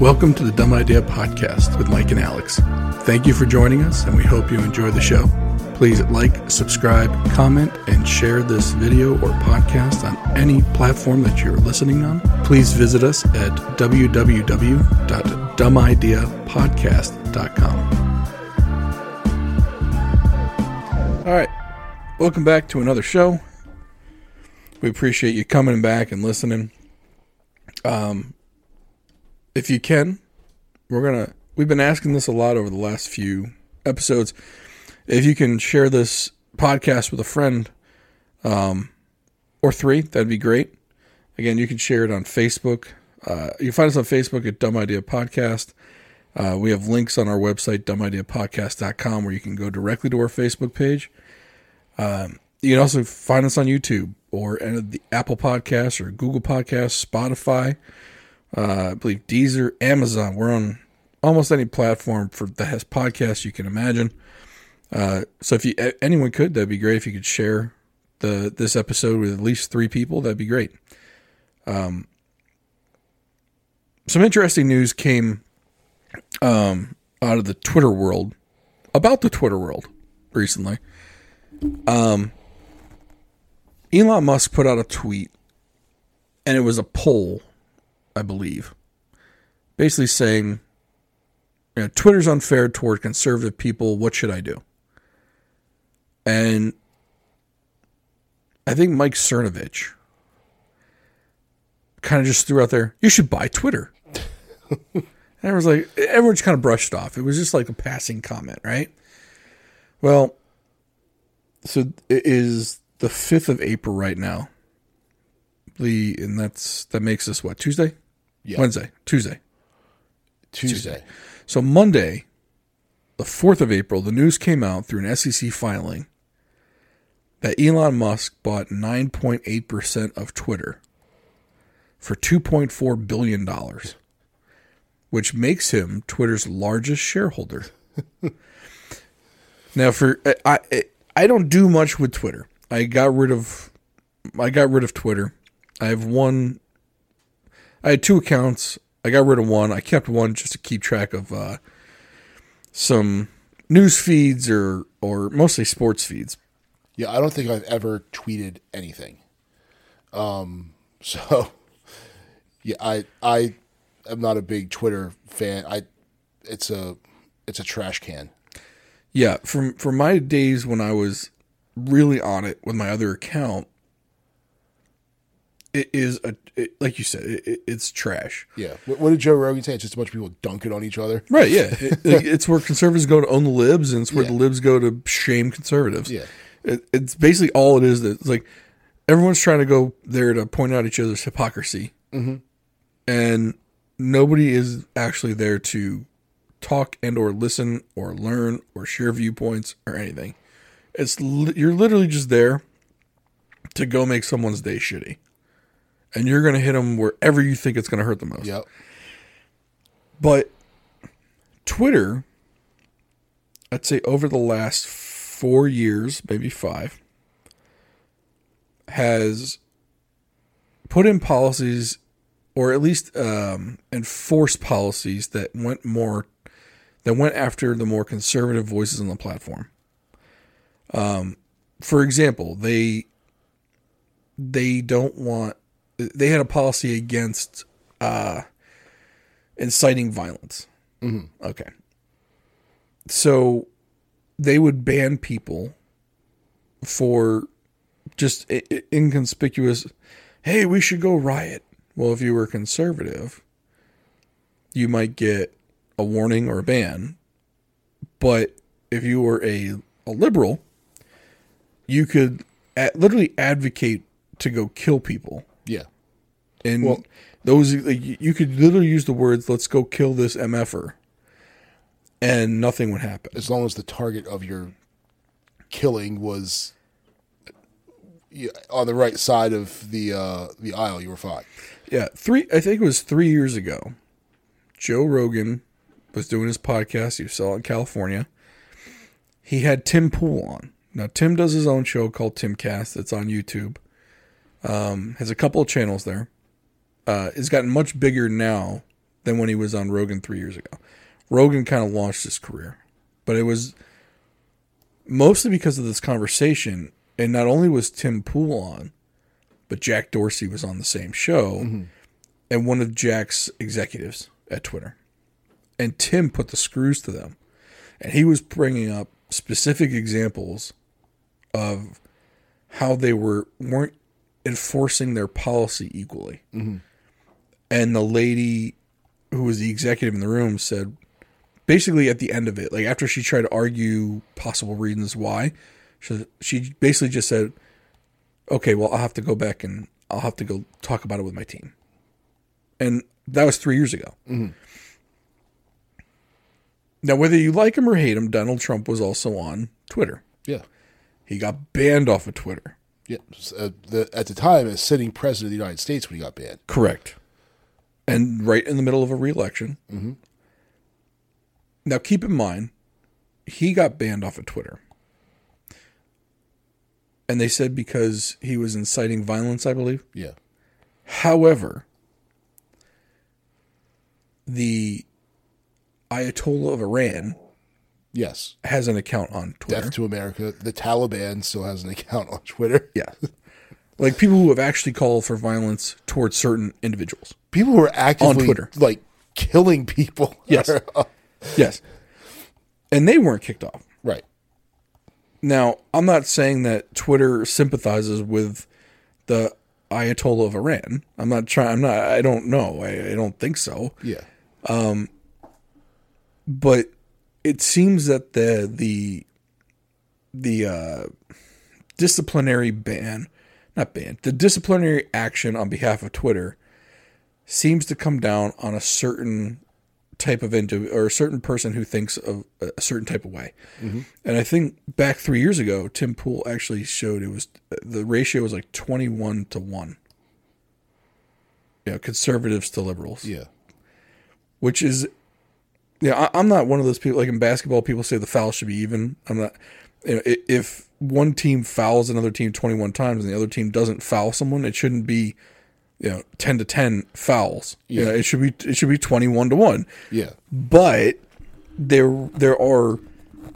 Welcome to the Dumb Idea Podcast with Mike and Alex. Thank you for joining us, and we hope you enjoy the show. Please like, subscribe, comment, and share this video or podcast on any platform that you're listening on. Please visit us at www.dumbideapodcast.com. All right, welcome back to another show. We appreciate you coming back and listening. Um, if you can, we're gonna. We've been asking this a lot over the last few episodes. If you can share this podcast with a friend, um, or three, that'd be great. Again, you can share it on Facebook. Uh, you can find us on Facebook at Dumb Idea Podcast. Uh, we have links on our website, dumbideapodcast.com, where you can go directly to our Facebook page. Um, you can also find us on YouTube or the Apple Podcasts or Google Podcasts, Spotify, uh, I believe Deezer, Amazon. We're on almost any platform for that has podcasts you can imagine. Uh, so if you anyone could, that'd be great. If you could share the this episode with at least three people, that'd be great. Um, some interesting news came um, out of the Twitter world about the Twitter world recently. Um, Elon Musk put out a tweet, and it was a poll, I believe, basically saying, you know, Twitter's unfair toward conservative people. What should I do? And I think Mike Cernovich kind of just threw out there, you should buy Twitter. and everyone's like, everyone just kind of brushed off. It was just like a passing comment, right? Well, so it is the 5th of April right now. The and that's that makes us what Tuesday, Yeah. Wednesday, Tuesday, Tuesday. So Monday, the 4th of April, the news came out through an SEC filing that Elon Musk bought 9.8% of Twitter for 2.4 billion dollars, which makes him Twitter's largest shareholder. now for I, I I don't do much with Twitter. I got rid of I got rid of Twitter. I have one I had two accounts. I got rid of one. I kept one just to keep track of uh, some news feeds or or mostly sports feeds. Yeah, I don't think I've ever tweeted anything. Um, so yeah, I I am not a big Twitter fan. I it's a it's a trash can. Yeah, from from my days when I was really on it with my other account, it is a it, like you said, it, it, it's trash. Yeah. What, what did Joe Rogan say? It's just a bunch of people dunking on each other. Right? Yeah, it, it's where conservatives go to own the libs, and it's where Yeah. the libs go to shame conservatives. Yeah. it, it's basically all it is. That it's like everyone's trying to go there to point out each other's hypocrisy, mm-hmm. and nobody is actually there to talk and or listen or learn or share viewpoints or anything. It's you're literally just there to go make someone's day shitty, and you're gonna hit them wherever you think it's gonna hurt the most. Yep. But Twitter, I'd say over the last four years, maybe five, has put in policies or at least um, enforced policies that went more that went after the more conservative voices on the platform. Um, for example, they they don't want they had a policy against uh, inciting violence. Okay. So they would ban people for just i- i- inconspicuous, hey, we should go riot. Well, if you were conservative, you might get a warning or a ban. But if you were a, a liberal, you could literally advocate to go kill people. Yeah. And Well- those like, you- could literally use the words "Let's go kill this mf'er," and nothing would happen. As long as the target of your killing was on the right side of the uh, the aisle, you were fine. Yeah, three. I think it was three years ago. Joe Rogan was doing his podcast. You saw it in California. He had Tim Pool on. Now Tim does his own show called Timcast. That's on YouTube. Um, has a couple of channels there. Uh, it's gotten much bigger now than when he was on Rogan three years ago. Rogan kind of launched his career, but it was mostly because of this conversation. And not only was Tim Pool on, but Jack Dorsey was on the same show, and one of Jack's executives at Twitter. And Tim put the screws to them, and he was bringing up specific examples of how they were weren't enforcing their policy equally. And the lady who was the executive in the room said, basically at the end of it, like after she tried to argue possible reasons why, she, she basically just said, "Okay, well, I'll have to go back and I'll have to go talk about it with my team." And that was three years ago. Now, whether you like him or hate him, Donald Trump was also on Twitter. Yeah. He got banned off of Twitter. Yeah. Uh, the, at the time, as sitting president of the United States when he got banned. Correct. And right in the middle of a reelection. Mm-hmm. Now, keep in mind, he got banned off of Twitter. And they said because he was inciting violence, I believe. Yeah. However, the Ayatollah of Iran Yes. has an account on Twitter. Death to America. The Taliban still has an account on Twitter. Yeah. Like people who have actually called for violence towards certain individuals. People who are actively on Twitter. like killing people. Yes. Yes. And they weren't kicked off. right. Now, I'm not saying that Twitter sympathizes with the Ayatollah of Iran. I'm not trying. I'm not. I don't know. I, I don't think so. Yeah. Um. But it seems that the the the uh, disciplinary ban, not ban, the disciplinary action on behalf of Twitter seems to come down on a certain type of individual or a certain person who thinks of a certain type of way. Mm-hmm. And I think back three years ago, Tim Pool actually showed it was the ratio was like twenty one to one. You know, conservatives to liberals Yeah. which is yeah I, i'm not one of those people like in basketball people say the foul should be even i'm not you know, if one team fouls another team 21 times and the other team doesn't foul someone it shouldn't be you know 10 to 10 fouls. Yeah. Yeah. it should be it should be 21 to 1 Yeah. but there there are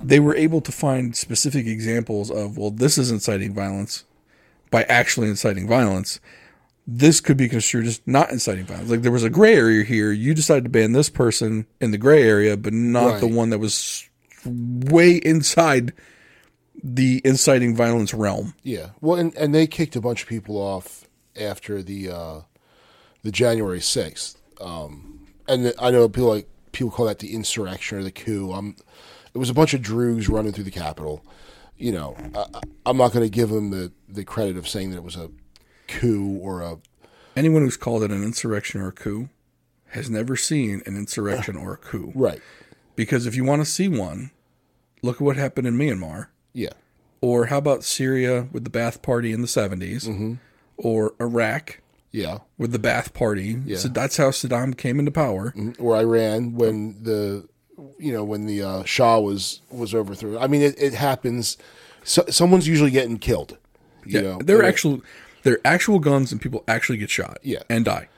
they were able to find specific examples of well this is inciting violence. By actually inciting violence this could be construed as not inciting violence. Like there was a gray area here. You decided to ban this person in the gray area but not the one that was way inside the inciting violence realm Yeah. Well, and, and they kicked a bunch of people off after the uh, the January sixth. Um, and the- I know people like people call that the insurrection or the coup. Um, it was a bunch of droogs running through the Capitol. You know, I, I'm not going to give them the the credit of saying that it was a coup or a anyone who's called it an insurrection or a coup has never seen an insurrection or a coup right. Because if you want to see one, look at what happened in Myanmar. Yeah. Or how about Syria with the Ba'ath Party in the 70s? Or Iraq Yeah. with the Ba'ath Party. So that's how Saddam came into power. or Iran when the you know when the uh, Shah was was overthrown. I mean, it, it happens. So, someone's usually getting killed. You know, They're and, actual, they're actual guns, and people actually get shot. Yeah. and die.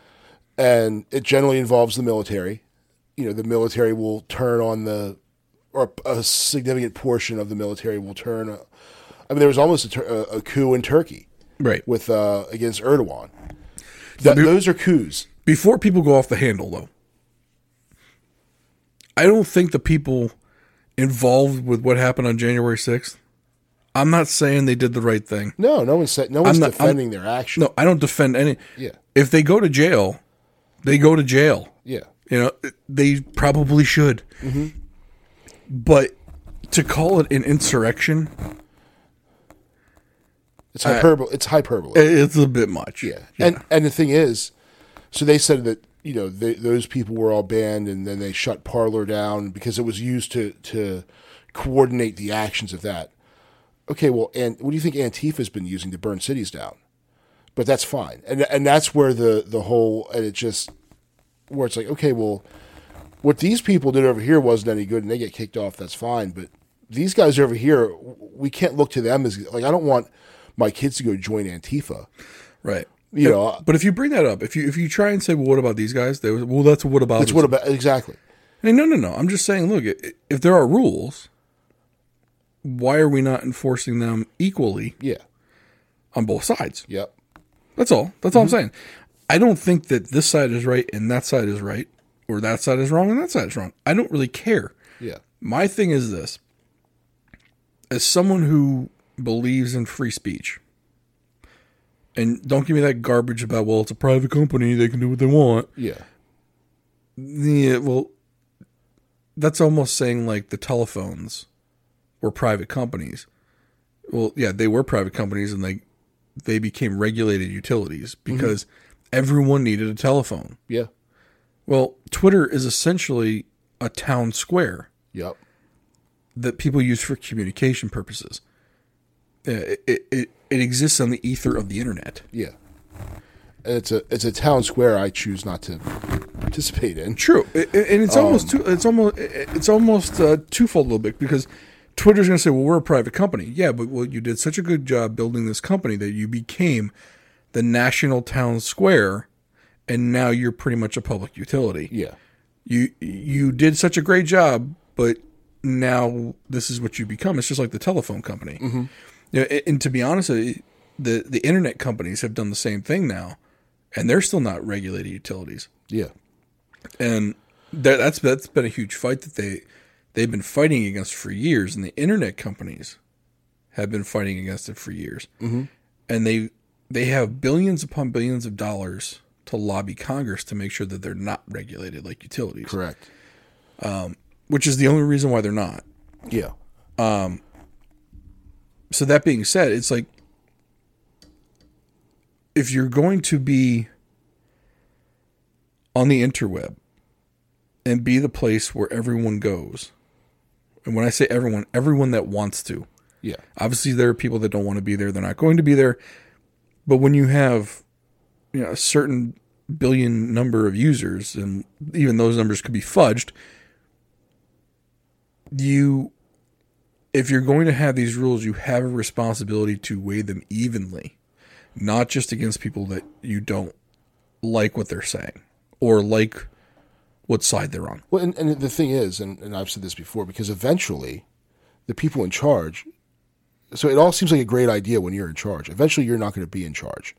and it generally involves the military. You know, the military will turn on the, or a significant portion of the military will turn. uh, I mean, there was almost a, tur- a, coup in Turkey Right. with uh, against Erdogan. That, those are coups. Before people go off the handle, though, I don't think the people involved with what happened on January 6th. I'm not saying they did the right thing. No, no one's sa- no one's not- I'm- defending their action. No, I don't defend any. Yeah. If they go to jail, they go to jail. Yeah. You know, they probably should. Mm-hmm. But to call it an insurrection, It's hyperbole. it's hyperbole. it's a bit much. Yeah. And and the thing is, so they said that you know they, those people were all banned, and then they shut Parler down because it was used to to coordinate the actions of that. Okay, well, and what do you think Antifa's been using to burn cities down? But that's fine, and and that's where the the whole and it just where it's like okay, well, what these people did over here wasn't any good, and they get kicked off. That's fine, but these guys over here, we can't look to them as like I don't want my kids to go join Antifa Right. You know, But if you bring that up, if you if you try and say, well, what about these guys? They was, well, that's what about it's what about exactly? I mean, no, no, no. I'm just saying, look, if there are rules, why are we not enforcing them equally Yeah. on both sides? Yep. That's all. That's all I'm mm-hmm. saying. I don't think that this side is right and that side is right, or that side is wrong and that side is wrong. I don't really care. Yeah. My thing is this as someone who believes in free speech, and don't give me that garbage about, well, it's a private company, they can do what they want. Yeah. Yeah, well, that's almost saying like the telephones were private companies. Well, yeah, they were private companies and they they became regulated utilities mm-hmm. because everyone needed a telephone. Yeah. Well, Twitter is essentially a town square Yep. that people use for communication purposes. Uh, It, it, it, it exists on the ether of the internet. Yeah. And it's a it's a town square I choose not to participate in. True, and it's almost two, it's almost it's almost uh, twofold a little bit because Twitter's going to say, "Well, we're a private company." Yeah, but well, you did such a good job building this company that you became the national town square, and now you're pretty much a public utility. Yeah. You you did such a great job, but now this is what you become. It's just like the telephone company. Know, and, and to be honest, uh, the the internet companies have done the same thing now, and they're still not regulated utilities Yeah. and that, that's that's been a huge fight that they they've been fighting against for years, and the internet companies have been fighting against it for years, mm-hmm. and they they have billions upon billions of dollars to lobby Congress to make sure that they're not regulated like utilities, Correct. Um, which is the only reason why they're not. Yeah. Um, so that being said, it's like if you're going to be on the interweb and be the place where everyone goes, and when I say everyone, everyone that wants to, Yeah. obviously there are people that don't want to be there, they're not going to be there. But when you have you know a certain billion number of users, and even those numbers could be fudged, you if you're going to have these rules, you have a responsibility to weigh them evenly, not just against people that you don't like what they're saying or like what side they're on. Well, and, and the thing is, and, and I've said this before, because eventually the people in charge, so it all seems like a great idea when you're in charge. Eventually, you're not going to be in charge.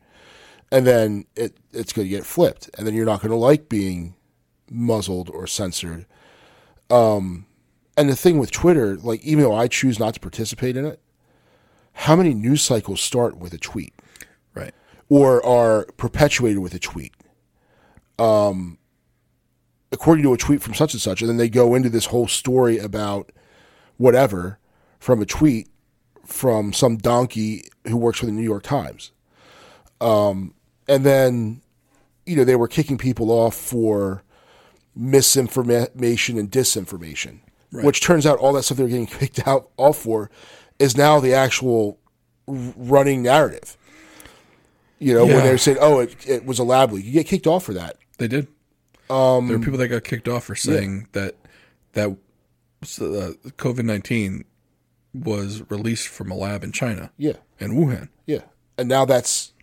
And then it, it's going to get flipped. And then you're not going to like being muzzled or censored. Um, and the thing with Twitter, like, even though I choose not to participate in it, how many news cycles start with a tweet? Right. or are perpetuated with a tweet. Um, according to a tweet from such and such, and then they go into this whole story about whatever from a tweet from some donkey who works for the New York Times. Um, and then, you know, they were kicking people off for misinformation and disinformation, which turns out all that stuff they were getting kicked out off for is now the actual running narrative. You know, Yeah. when they're saying, "Oh, it, it was a lab leak," you get kicked off for that. They did. Um, there were people that got kicked off for saying that that uh, COVID nineteen was released from a lab in China Yeah, in Wuhan. yeah. And now that's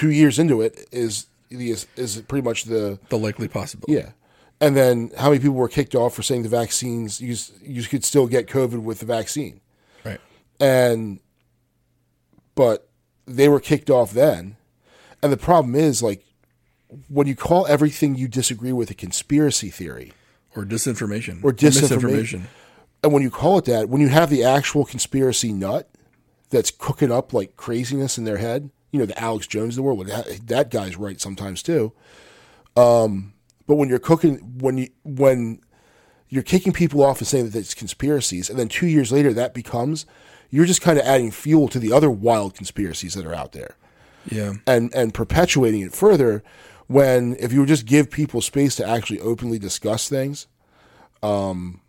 two years into it is is is pretty much the The likely possibility. yeah. And then how many people were kicked off for saying the vaccines you you could still get COVID with the vaccine, Right. and but they were kicked off then. And the problem is like when you call everything you disagree with a conspiracy theory, Or disinformation. Or disinformation. and when you call it that, when you have the actual conspiracy nut that's cooking up like craziness in their head, you know, the Alex Jones of the world, that, that guy's right sometimes too. Um, but when you're cooking, when you when you're kicking people off and saying that it's conspiracies, and then two years later that becomes, you're just kind of adding fuel to the other wild conspiracies that are out there Yeah. and and perpetuating it further when if you would just give people space to actually openly discuss things um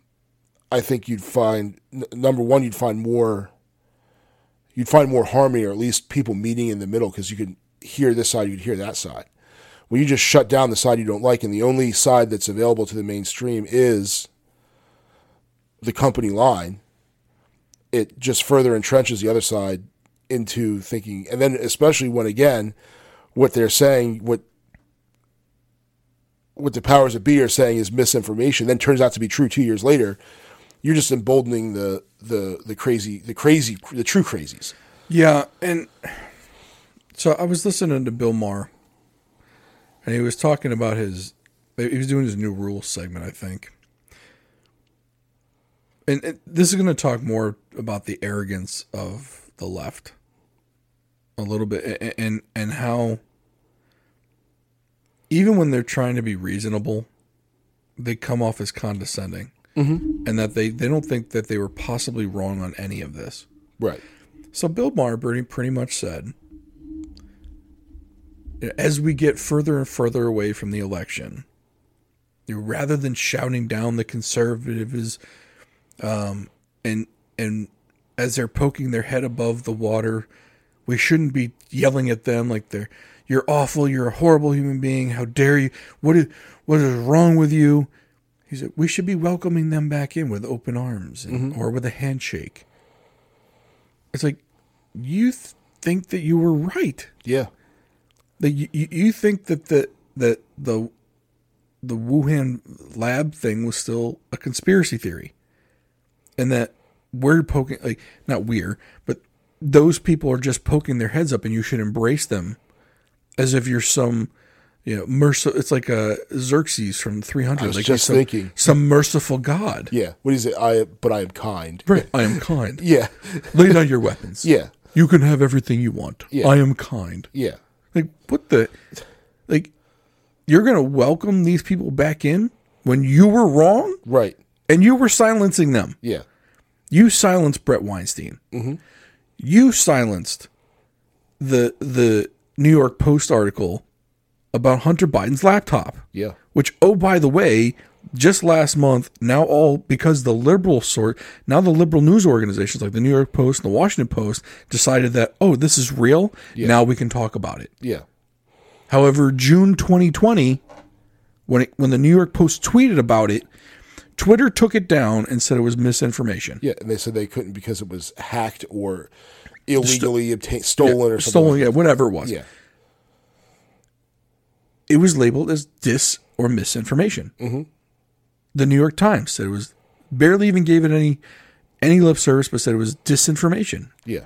i think you'd find n- number one you'd find more you'd find more harmony or at least people meeting in the middle because you could hear this side you'd hear that side. When you just shut down the side you don't like and the only side that's available to the mainstream is the company line it just further entrenches the other side into thinking and then especially when again what they're saying, what what the powers that be are saying is misinformation, then turns out to be true two years later, you're just emboldening the the the crazy the crazy the true crazies. Yeah, and so I was listening to Bill Maher, and he was talking about his. He was doing his new rules segment, I think. And, and this is going to talk more about the arrogance of the left, a little bit, and and, and how even when they're trying to be reasonable, they come off as condescending, mm-hmm. and that they they don't think that they were possibly wrong on any of this. Right. So Bill Maher pretty much said, as we get further and further away from the election, rather than shouting down the conservatives, um, and and as they're poking their head above the water, we shouldn't be yelling at them like they're you're awful, you're a horrible human being. How dare you? What is what is wrong with you? He said we should be welcoming them back in with open arms and, mm-hmm. or with a handshake. It's like you th- think that you were right. Yeah. That you, you you think that the that the the Wuhan lab thing was still a conspiracy theory, and that we're poking like not we're, but those people are just poking their heads up, and you should embrace them as if you're some. You know, merciful. It's like a Xerxes from 300. I was like just some, thinking. some merciful god. Yeah. What is it? I but I am kind. Right. I am kind. Yeah. Lay down your weapons. Yeah. You can have everything you want. Yeah. I am kind. Yeah. Like what the like you're going to welcome these people back in when you were wrong Right. and you were silencing them. Yeah. You silenced Bret Weinstein. Mm-hmm. You silenced the the New York Post article about Hunter Biden's laptop. Yeah. Which, oh by the way, just last month, now all because the liberal sort, now the liberal news organizations like the New York Post and the Washington Post decided that oh this is real. Now we can talk about it. Yeah. However, June 2020, when it, when the New York Post tweeted about it, Twitter took it down and said it was misinformation. Yeah. And they said they couldn't because it was hacked or illegally obtained, stolen or something. Stolen, yeah, whatever it was. Yeah. It was labeled as dis or misinformation. Mm-hmm. The New York Times said it was barely even gave it any any lip service, but said it was disinformation. Yeah.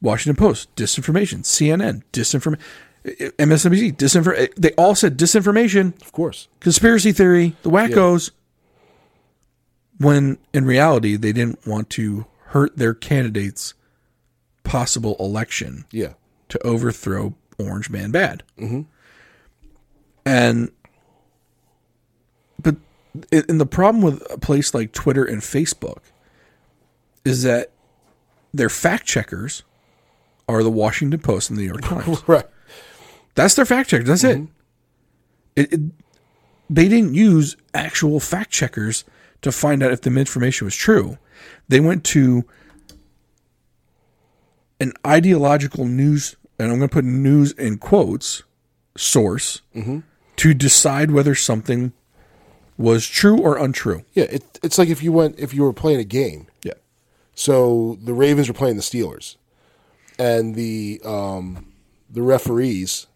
Washington Post, disinformation. CNN, disinformation. MSNBC, disinformation. They all said disinformation. Of course. conspiracy theory, the wackos. When in reality, they didn't want to hurt their candidate's possible election Yeah. to overthrow Orange Man Bad. Mm-hmm. And, but, and the problem with a place like Twitter and Facebook is that their fact checkers are the Washington Post and the New York Times. Right. That's their fact checker. That's it. Mm-hmm. It, it. They didn't use actual fact checkers to find out if the information was true. They went to an ideological news, and I'm going to put news in quotes, source mm-hmm. To decide whether something was true or untrue. Yeah. It, it's like if you went, if you were playing a game. Yeah. So the Ravens were playing the Steelers, and the um, the referees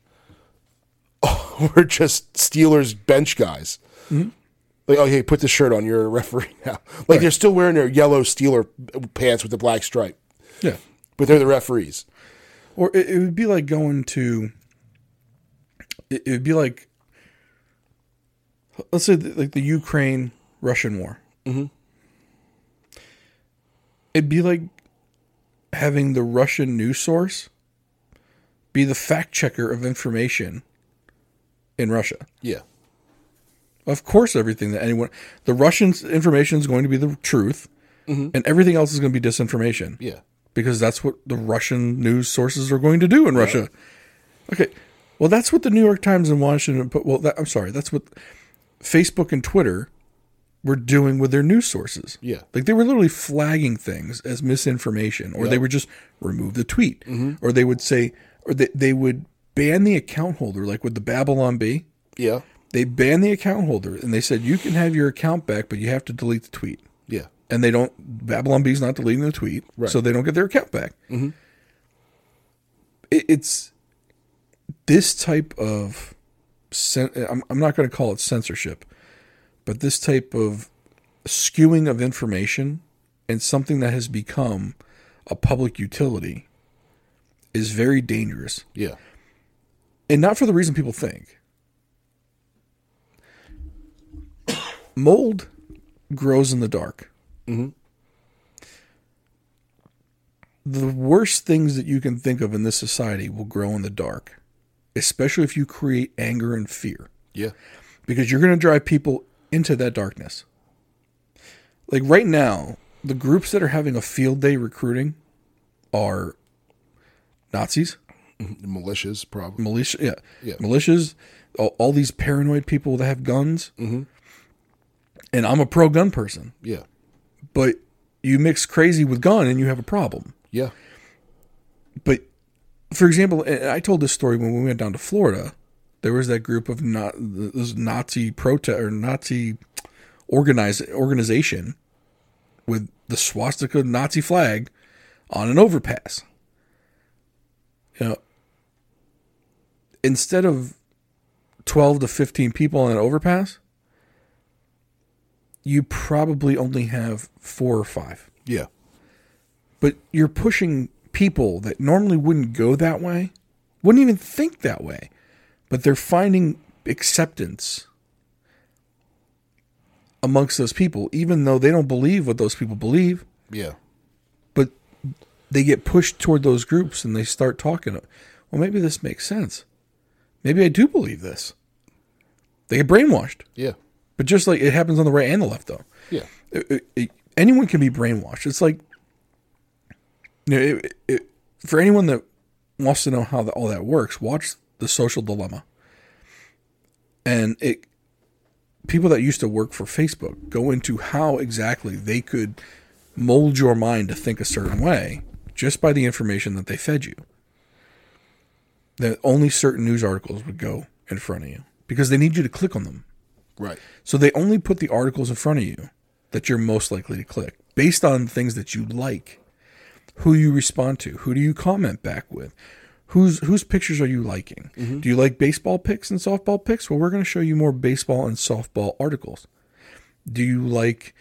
were just Steelers bench guys. Like, oh, hey, put this shirt on. You're a referee now. Like they're still wearing their yellow Steeler pants with the black stripe, Yeah. but they're the referees. Or it, it would be like going to. It, it would be like. Let's say the, like the Ukraine Russian war. Mm-hmm. It'd be like having the Russian news source be the fact checker of information in Russia. Yeah, Of course, everything that anyone, the Russians' information is going to be the truth, and everything else is going to be disinformation. yeah, because that's what the Russian news sources are going to do in Russia. Okay, well, that's what the New York Times and Washington. Put. Well, that, I'm sorry, that's what Facebook and Twitter were doing with their news sources. Yeah. like they were literally flagging things as misinformation, or they would just remove the tweet, mm-hmm. or they would say, or they they would ban the account holder, like with the Babylon Bee. yeah, They banned the account holder, and they said you can have your account back, but you have to delete the tweet yeah, and they don't Babylon Bee's not deleting the tweet, so they don't get their account back. Mm-hmm. It, it's this type of I'm, I'm not going to call it censorship, but this type of skewing of information and something that has become a public utility is very dangerous. Yeah. And not for the reason people think. Mold grows in the dark. Mm-hmm. The worst things that you can think of in this society will grow in the dark, especially if you create anger and fear Yeah. because you're going to drive people into that darkness. Like right now, the groups that are having a field day recruiting are Nazis, Militias, probably. militia, yeah, Yeah. militias, all, all these paranoid people that have guns. Mm-hmm. And I'm a pro gun person, Yeah. but you mix crazy with gun and you have a problem. Yeah. But for example, eh, I told this story when we went down to Florida. There was that group of not this Nazi protest or Nazi organized organization with the swastika Nazi flag on an overpass. You know, instead of twelve to fifteen people on an overpass, you probably only have four or five Yeah. but you're pushing people that normally wouldn't go that way, wouldn't even think that way, but they're finding acceptance amongst those people, even though they don't believe what those people believe, Yeah. but they get pushed toward those groups and they start talking. Well, maybe this makes sense. Maybe I do believe this. They get brainwashed, Yeah. but just like it happens on the right and the left, though Yeah. it- it- it- anyone can be brainwashed. It's like, you know, it, it, for anyone that wants to know how the, all that works, watch the Social Dilemma. And it, people that used to work for Facebook go into how exactly they could mold your mind to think a certain way just by the information that they fed you. That only certain news articles would go in front of you because they need you to click on them. Right. So they only put the articles in front of you that you're most likely to click based on things that you like, who you respond to, who do you comment back with, whose whose pictures are you liking? Mm-hmm. Do you like baseball picks and softball picks? Well, we're going to show you more baseball and softball articles. Do you like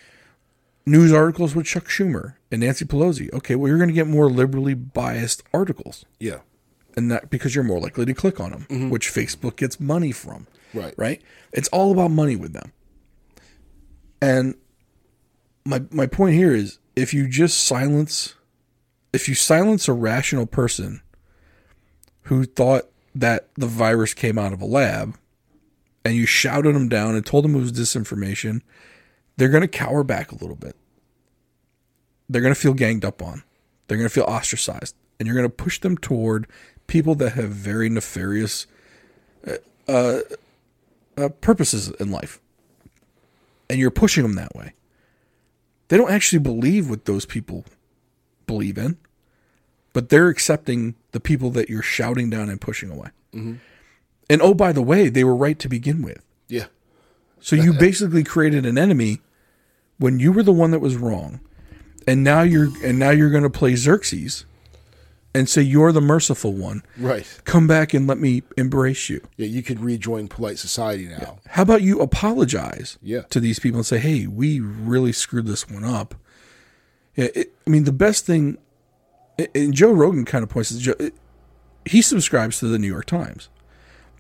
news articles with Chuck Schumer and Nancy Pelosi? Okay, well, you're going to get more liberally biased articles Yeah. and that because you're more likely to click on them, mm-hmm. which Facebook gets money from. Right. Right? It's all about money with them. And my my point here is if you just silence if you silence a rational person who thought that the virus came out of a lab and you shouted them down and told them it was disinformation, they're going to cower back a little bit. They're going to feel ganged up on. They're going to feel ostracized. And you're going to push them toward people that have very nefarious uh, uh, purposes in life. And you're pushing them that way. They don't actually believe what those people believe in, but they're accepting the people that you're shouting down and pushing away. Mm-hmm. And oh, by the way, they were right to begin with. Yeah. So you basically created an enemy when you were the one that was wrong, and now you're and now you're going to play Xerxes, and say you're the merciful one. Right. Come back and let me embrace you. Yeah. You could rejoin polite society now. How about you apologize Yeah. to these people and say, "Hey, we really screwed this one up." Yeah, it, I mean, the best thing, and Joe Rogan kind of points. To, Joe- he subscribes to the New York Times.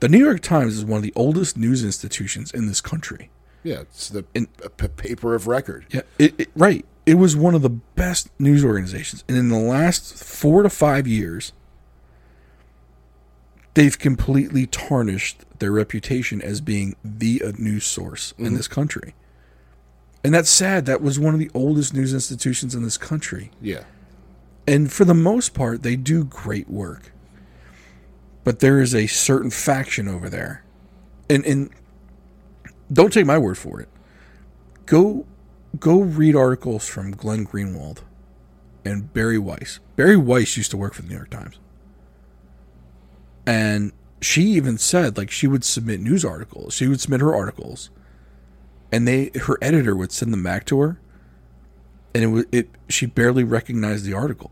The New York Times is one of the oldest news institutions in this country. Yeah. It's the a p- paper of record. Yeah, it, it, right. It was one of the best news organizations, and in the last four to five years, they've completely tarnished their reputation as being the uh, news source in this country. And that's sad. That was one of the oldest news institutions in this country. Yeah. And for the most part, they do great work. But there is a certain faction over there. And and don't take my word for it. Go go read articles from Glenn Greenwald and Bari Weiss. Bari Weiss used to work for the New York Times. And she even said like she would submit news articles. She would submit her articles. And they her editor would send them back to her and it was it she barely recognized the article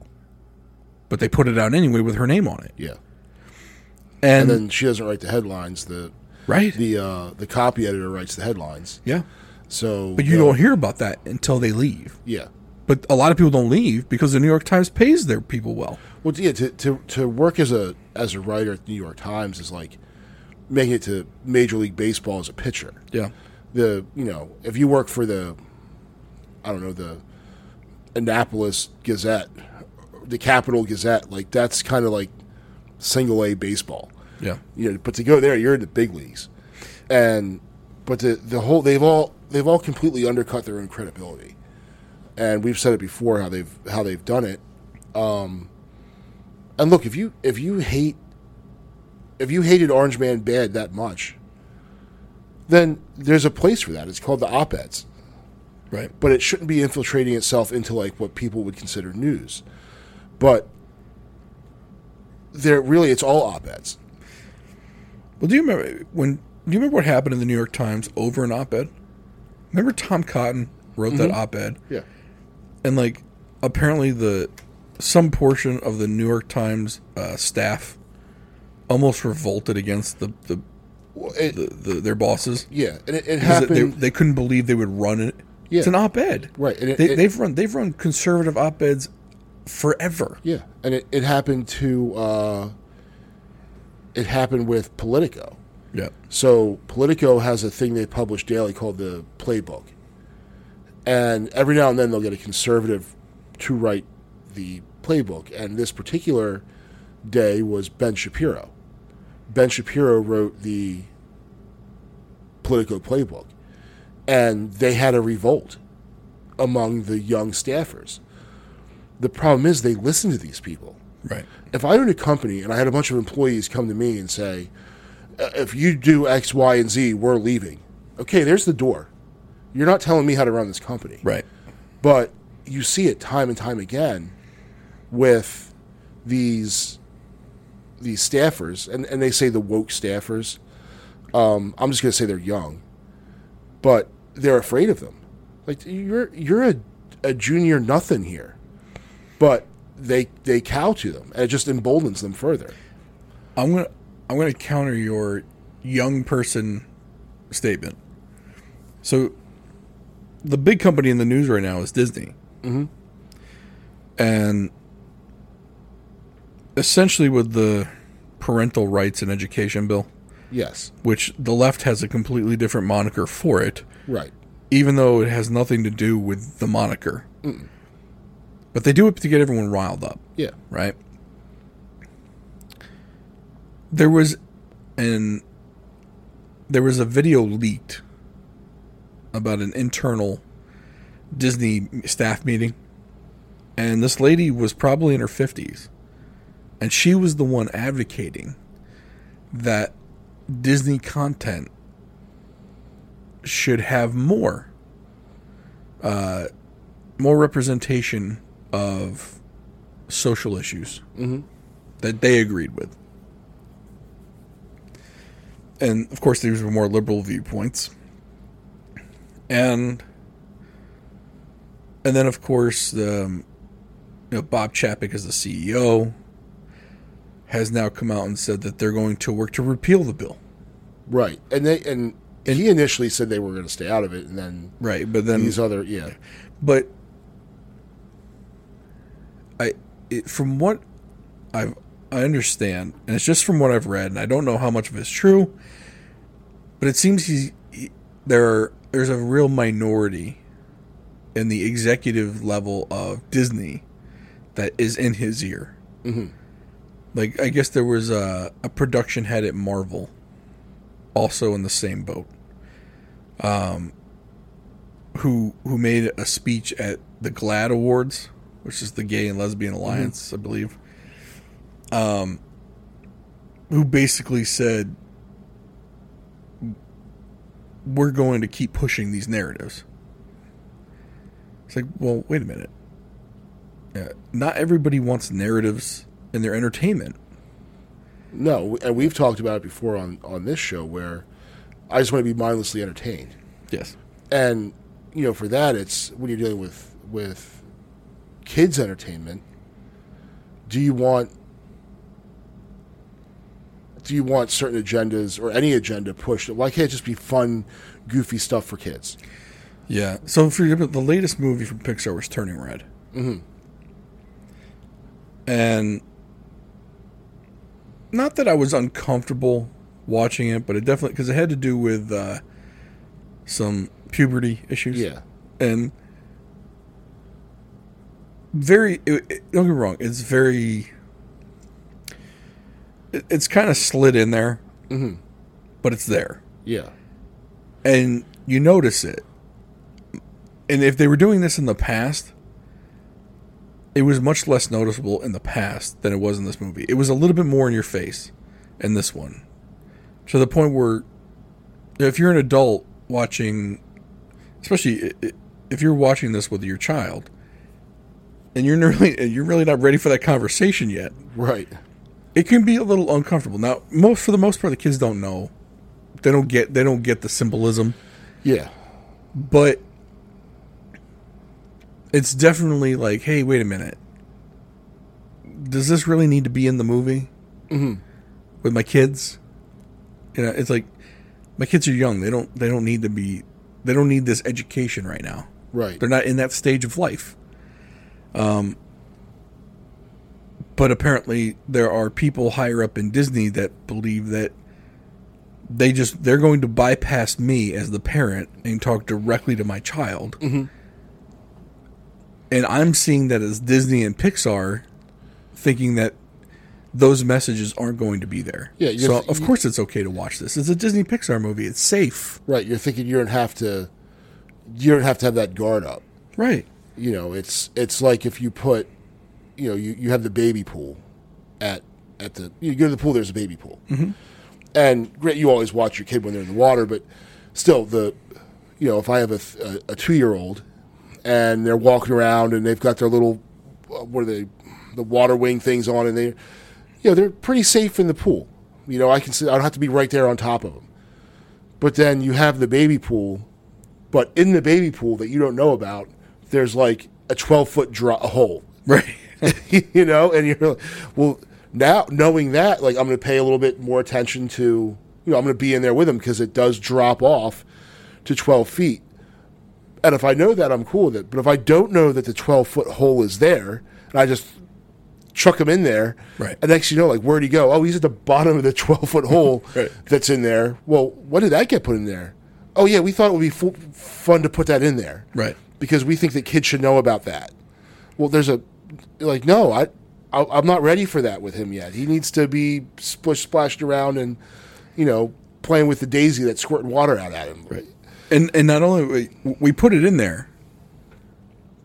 but they put it out anyway with her name on it Yeah. and And, then she doesn't write the headlines. The right, the uh, the copy editor writes the headlines. yeah. So, But you they'll- don't hear about that until they leave. yeah. But a lot of people don't leave because the New York Times pays their people well. Well, yeah, to, to to work as a as a writer at the New York Times is like making it to Major League Baseball as a pitcher. Yeah, The you know if you work for the I don't know the Annapolis Gazette, the Capital Gazette, like that's kind of like single A baseball. yeah, You know, but to go there, you're in the big leagues, and but the the whole they've all they've all completely undercut their own credibility, and we've said it before how they've how they've done it. Um, and look, if you if you hate if you hated Orange Man bad that much, then there's a place for that. It's called the op-eds, right. but it shouldn't be infiltrating itself into like what people would consider news. But there really, it's all op-eds. Well, do you remember when? Do you remember what happened in the New York Times over an op-ed? Remember Tom Cotton wrote that op-ed, Yeah. and like apparently the some portion of the New York Times uh, staff almost revolted against the the, Well, it, the, the their bosses Yeah, and it, it because they, happened. they couldn't believe they would run it. Yeah. It's an op-ed, Right, and it- they, they've run they've run conservative op-eds forever. yeah, and it, it happened to. Uh, it happened with Politico. Yeah, So Politico has a thing they publish daily called the Playbook, and every now and then they'll get a conservative to write the playbook. And this particular day was Ben Shapiro. Ben Shapiro wrote the Politico playbook, and they had a revolt among the young staffers. The problem is they listen to these people right. if I owned a company and I had a bunch of employees come to me and say, "Uh, if you do X, Y, and Z, we're leaving. Okay, there's the door. You're not telling me how to run this company. Right. But you see it time and time again with these these staffers, and, and they say the woke staffers. Um, I'm just going to say they're young, but they're afraid of them. Like you're you're a, a junior nothing here, but they they cow to them, and it just emboldens them further. I'm gonna I'm gonna counter your young person statement. So, the big company in the news right now is Disney, mm-hmm. and essentially with the parental rights and education bill, Yes, which the left has a completely different moniker for it, right. even though it has nothing to do with the moniker. But they do it to get everyone riled up Yeah, right? There was an there was a video leaked about an internal Disney staff meeting. And this lady was probably in her 50s. And she was the one advocating that Disney content should have more uh, more representation of social issues that they agreed with. And of course, these were more liberal viewpoints. And and then, of course, um, you know, Bob Chapek, is the CEO, has now come out and said that they're going to work to repeal the bill. right. And they and, and he initially said they were going to stay out of it, and then Right, but then these other yeah, but I it, from what I've I understand, and it's just from what I've read, and I don't know how much of it's true, but it seems he's he, there are, there's a real minority in the executive level of Disney that is in his ear. Mm-hmm. Like I guess there was a, a production head at Marvel, also in the same boat um, who who made a speech at the GLAAD Awards, which is the Gay and Lesbian mm-hmm. Alliance, I believe. Um, who basically said, "We're going to keep pushing these narratives." It's like, well, wait a minute. Yeah, not everybody wants narratives in their entertainment. no, and we've talked about it before on on this show where I just want to be mindlessly entertained. Yes. and you know for that it's when you're dealing with with kids entertainment do you want do you want certain agendas or any agenda pushed? Why can't it just be fun, goofy stuff for kids? Yeah. So for example, the latest movie from Pixar was Turning Red. Mm-hmm. And not that I was uncomfortable watching it, but it definitely because it had to do with uh, some puberty issues. Yeah. and very it, it- don't get me wrong it's very it, it's kind of slid in there but it's there Yeah. and you notice it and if they were doing this in the past it was much less noticeable in the past than it was in this movie. It was a little bit more in your face in this one. To the point where if you're an adult watching especially if you're watching this with your child and you're really you're really not ready for that conversation yet Right. it can be a little uncomfortable. Now most for the most part the kids don't know. They don't get they don't get the symbolism. Yeah. but it's definitely like hey wait a minute does this really need to be in the movie mm-hmm. with my kids you know it's like my kids are young they don't they don't need to be they don't need this education right now Right. they're not in that stage of life. Um, but apparently there are people higher up in Disney that believe that they just they're going to bypass me as the parent and talk directly to my child. And I'm seeing that as Disney and Pixar thinking that those messages aren't going to be there. Yeah, you're so th- of course it's okay to watch this. It's a Disney Pixar movie. It's safe. Right. You're thinking you don't have to. You don't have to have that guard up. Right. You know, it's it's like if you put, you know, you, you have the baby pool, at at the you go to the pool. There's a baby pool, mm-hmm. and great. You always watch your kid when they're in the water, but still the, you know, if I have a a, a two year old, and they're walking around and they've got their little, uh, what are they, the water wing things on, and they, you know, they're pretty safe in the pool. You know, I can see I don't have to be right there on top of them. But then you have the baby pool, but in the baby pool that you don't know about, there's like a 12 foot dro- a hole, Right. you know, and you're like, well, now knowing that, like, I'm going to pay a little bit more attention to, you know, I'm going to be in there with them because it does drop off to 12 feet. And if I know that, I'm cool with it. But if I don't know that the 12 foot hole is there, and I just chuck him in there, Right. and next you know, like, where'd he go? Oh, he's at the bottom of the 12 foot hole Right. that's in there. Well, what did that get put in there? Oh, yeah, we thought it would be fu- fun to put that in there right. because we think that kids should know about that. Well, there's a like no, I, I I'm not ready for that with him yet. He needs to be splish splashed around and you know playing with the daisy that's squirting water out at him. Right. And and not only we, we put it in there,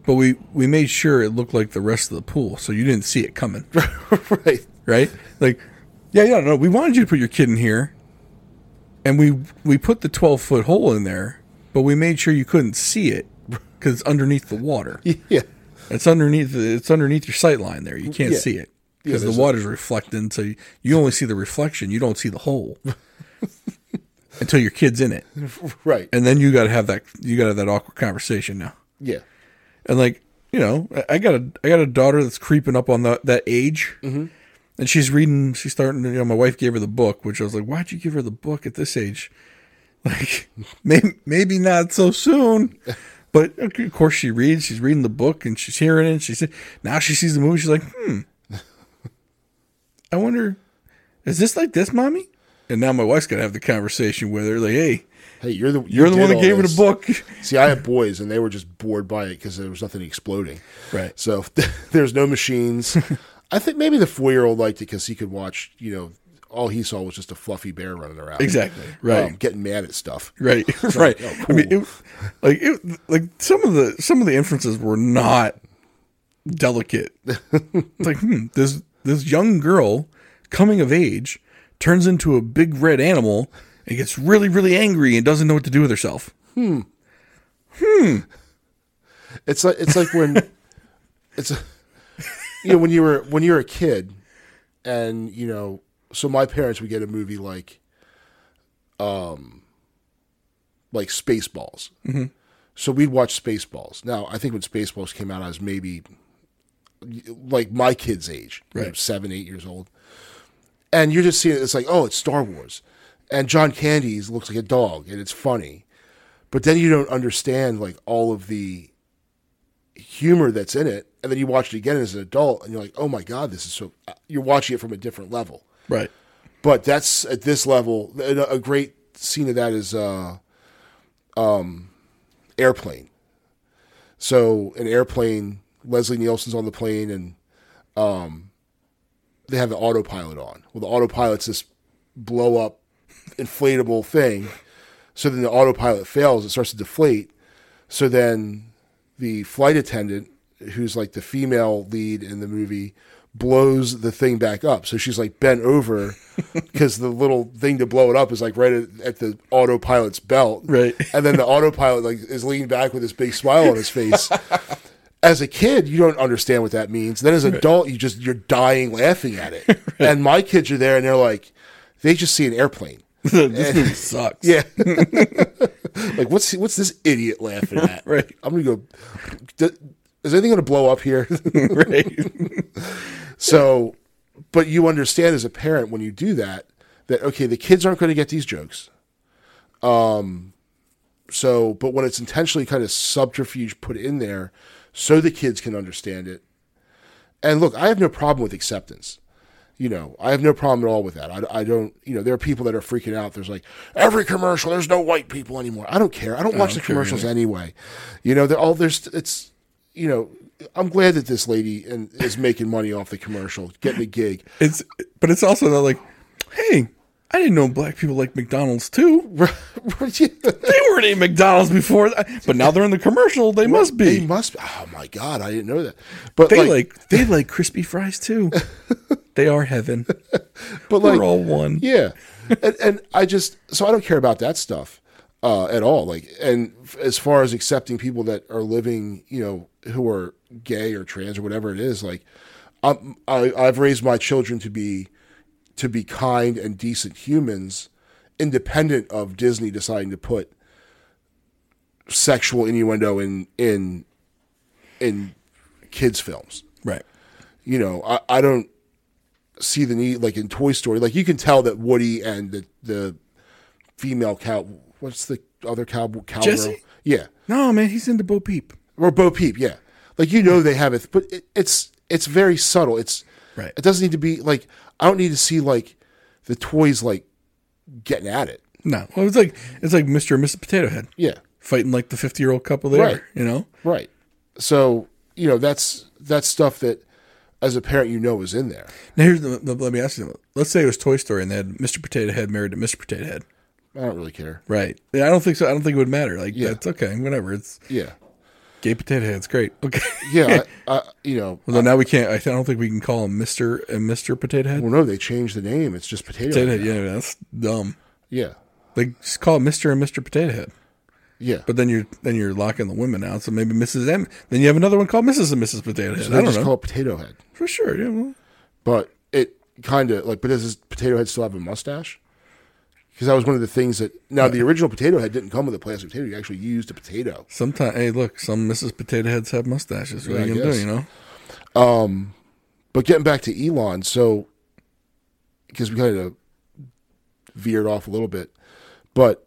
but we we made sure it looked like the rest of the pool, so you didn't see it coming, right. right? Like, yeah, yeah, no, we wanted you to put your kid in here, and we we put the twelve foot hole in there, but we made sure you couldn't see it because it's underneath the water. Yeah. It's underneath the, it's underneath your sight line there. You can't Yeah. see it because there's the a- water's reflecting, so you, you only see the reflection. You don't see the hole until your kid's in it, Right. and then you got to have that you got to have that awkward conversation now. Yeah. And like you know, I- got a I got a daughter that's creeping up on that that age, mm-hmm. and she's reading. She's starting. to You know, my wife gave her the book, which I was like, "Why'd you give her the book at this age? Like, maybe maybe not so soon." But of course, she reads. She's reading the book and she's hearing it. And she said, now she sees the movie. She's like, "Hmm, I wonder, is this like this, mommy?" And now my wife's gonna have the conversation with her, like, "Hey, Hey, you're the you you're the one that gave her this. the book." See, I had boys, and they were just bored by it because there was nothing exploding. Right. So there's no machines. I think maybe the four year old liked it because he could watch. You know, all he saw was just a fluffy bear running around. Exactly. Right. Um, getting mad at stuff. Right, right. oh, I mean, it, like it, like some of the some of the inferences were not delicate. It's like, hmm, this this young girl coming of age turns into a big red animal and gets really really angry and doesn't know what to do with herself. Hmm. Hmm. It's like it's like when it's you know when you were when you were a kid, and you know, so my parents would get a movie like, um, like Spaceballs. Mm-hmm. So we'd watch Spaceballs. Now I think when Spaceballs came out, I was maybe like my kid's age, you know, seven, eight years old. And you're just seeing it, it's like, oh, it's Star Wars, and John Candy looks like a dog, and it's funny, but then you don't understand like all of the humor that's in it, and then you watch it again as an adult, and you're like, oh my god, this is so. You're watching it from a different level, Right. but that's at this level. A a great scene of that is uh, um, airplane. So an airplane, Leslie Nielsen's on the plane, and um, they have the autopilot on. Well, the autopilot's this blow up inflatable thing. So then the autopilot fails; it starts to deflate. So then the flight attendant, who's like the female lead in the movie, blows the thing back up. So she's like bent over because the little thing to blow it up is like right at, at the autopilot's belt. Right. And then the autopilot like is leaning back with this big smile on his face. As a kid, you don't understand what that means. Then as an adult, you just you're dying laughing at it. And my kids are there and they're like, they just see an airplane. this movie sucks. Yeah. like what's what's this idiot laughing at? Right. I'm gonna go. "D- Is anything gonna blow up here? right. so, but you understand as a parent when you do that that okay, the kids aren't going to get these jokes. Um. So, but when it's intentionally kind of subterfuge put in there, so the kids can understand it. And look, I have no problem with acceptance. You know, I have no problem at all with that. I, I don't, you know, there are people that are freaking out. There's like every commercial, there's no white people anymore. I don't care. I don't watch the don't care commercials anyway. You know, they're all there's, it's, you know, I'm glad that this lady and is making money off the commercial, getting a gig. It's but it's also not like, hey, I didn't know black people like McDonald's too. They weren't eating McDonald's before but now they're in the commercial. They must be. They be. must. Oh my god, I didn't know that. But They like, like, they like crispy fries too. they are heaven. but We're all one. Yeah, and, and I just so I don't care about that stuff uh, at all. Like, and as far as accepting people that are living, you know, who are gay or trans or whatever it is, like, I'm, I I've raised my children to be to be kind and decent humans, independent of Disney deciding to put sexual innuendo in in in kids films Right. you know, I, I don't see the need like in Toy Story. Like you can tell that Woody and the the female cow. What's the other cow? Cowgirl. Jessie? Yeah, No, man, he's into Bo Peep. or Bo Peep. Yeah, like you know they have it, but it, it's it's very subtle. It's Right. It doesn't need to be like I don't need to see like the toys like getting at it. No, well, it's like it's like Mr. and Mrs. Potato Head Yeah, fighting like the fifty year old couple there. Right. You know. right. So you know that's that's stuff that as a parent you know is in there. Now here's the, the, let me ask you. something. Let's say it was Toy Story and they had Mr. Potato Head married to Mr. Potato Head. I don't really care. Right. Yeah, I don't think so. I don't think it would matter. Like Yeah. that's okay. Whatever. It's Yeah, gay potato head's great. Okay. yeah. I, I, you know, Well, now we can't. I don't think we can call him Mister and Mister Potato Head. well, no, they changed the name. It's just potato. Potato Head now. Yeah, that's dumb. Yeah, They just call it Mister and Mister Potato Head. yeah. But then you're then you're locking the women out. So maybe Mrs. M. Then you have another one called Mrs. and Mrs. Potato Head. So I don't just know call it potato head. for sure. Yeah. Well, But it kind of like, but does potato head still have a mustache? Because that was one of the things that now the original potato head didn't come with a plastic potato. You actually used a potato. sometimes. Hey, look, some Mrs. Potato Heads have mustaches. What Yeah, are you I gonna do? You know. But getting back to Elon, so because we kind of veered off a little bit, but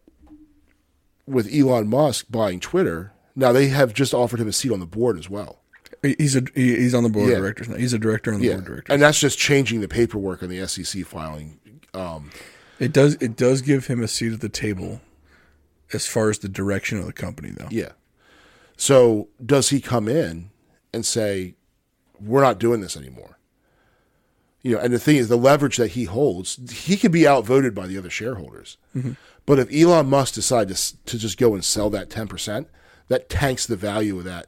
with Elon Musk buying Twitter, now they have just offered him a seat on the board as well. He's a he's on the board Yeah. of directors now. He's a director on the Yeah, board of directors. and that's just changing the paperwork on the SEC filing. Um, It does it does give him a seat at the table as far as the direction of the company though. Yeah. So does he come in and say, "We're not doing this anymore"? You know, and the thing is, the leverage that he holds, he could be outvoted by the other shareholders. Mm-hmm. But if Elon Musk decide to to just go and sell that ten percent, that tanks the value of that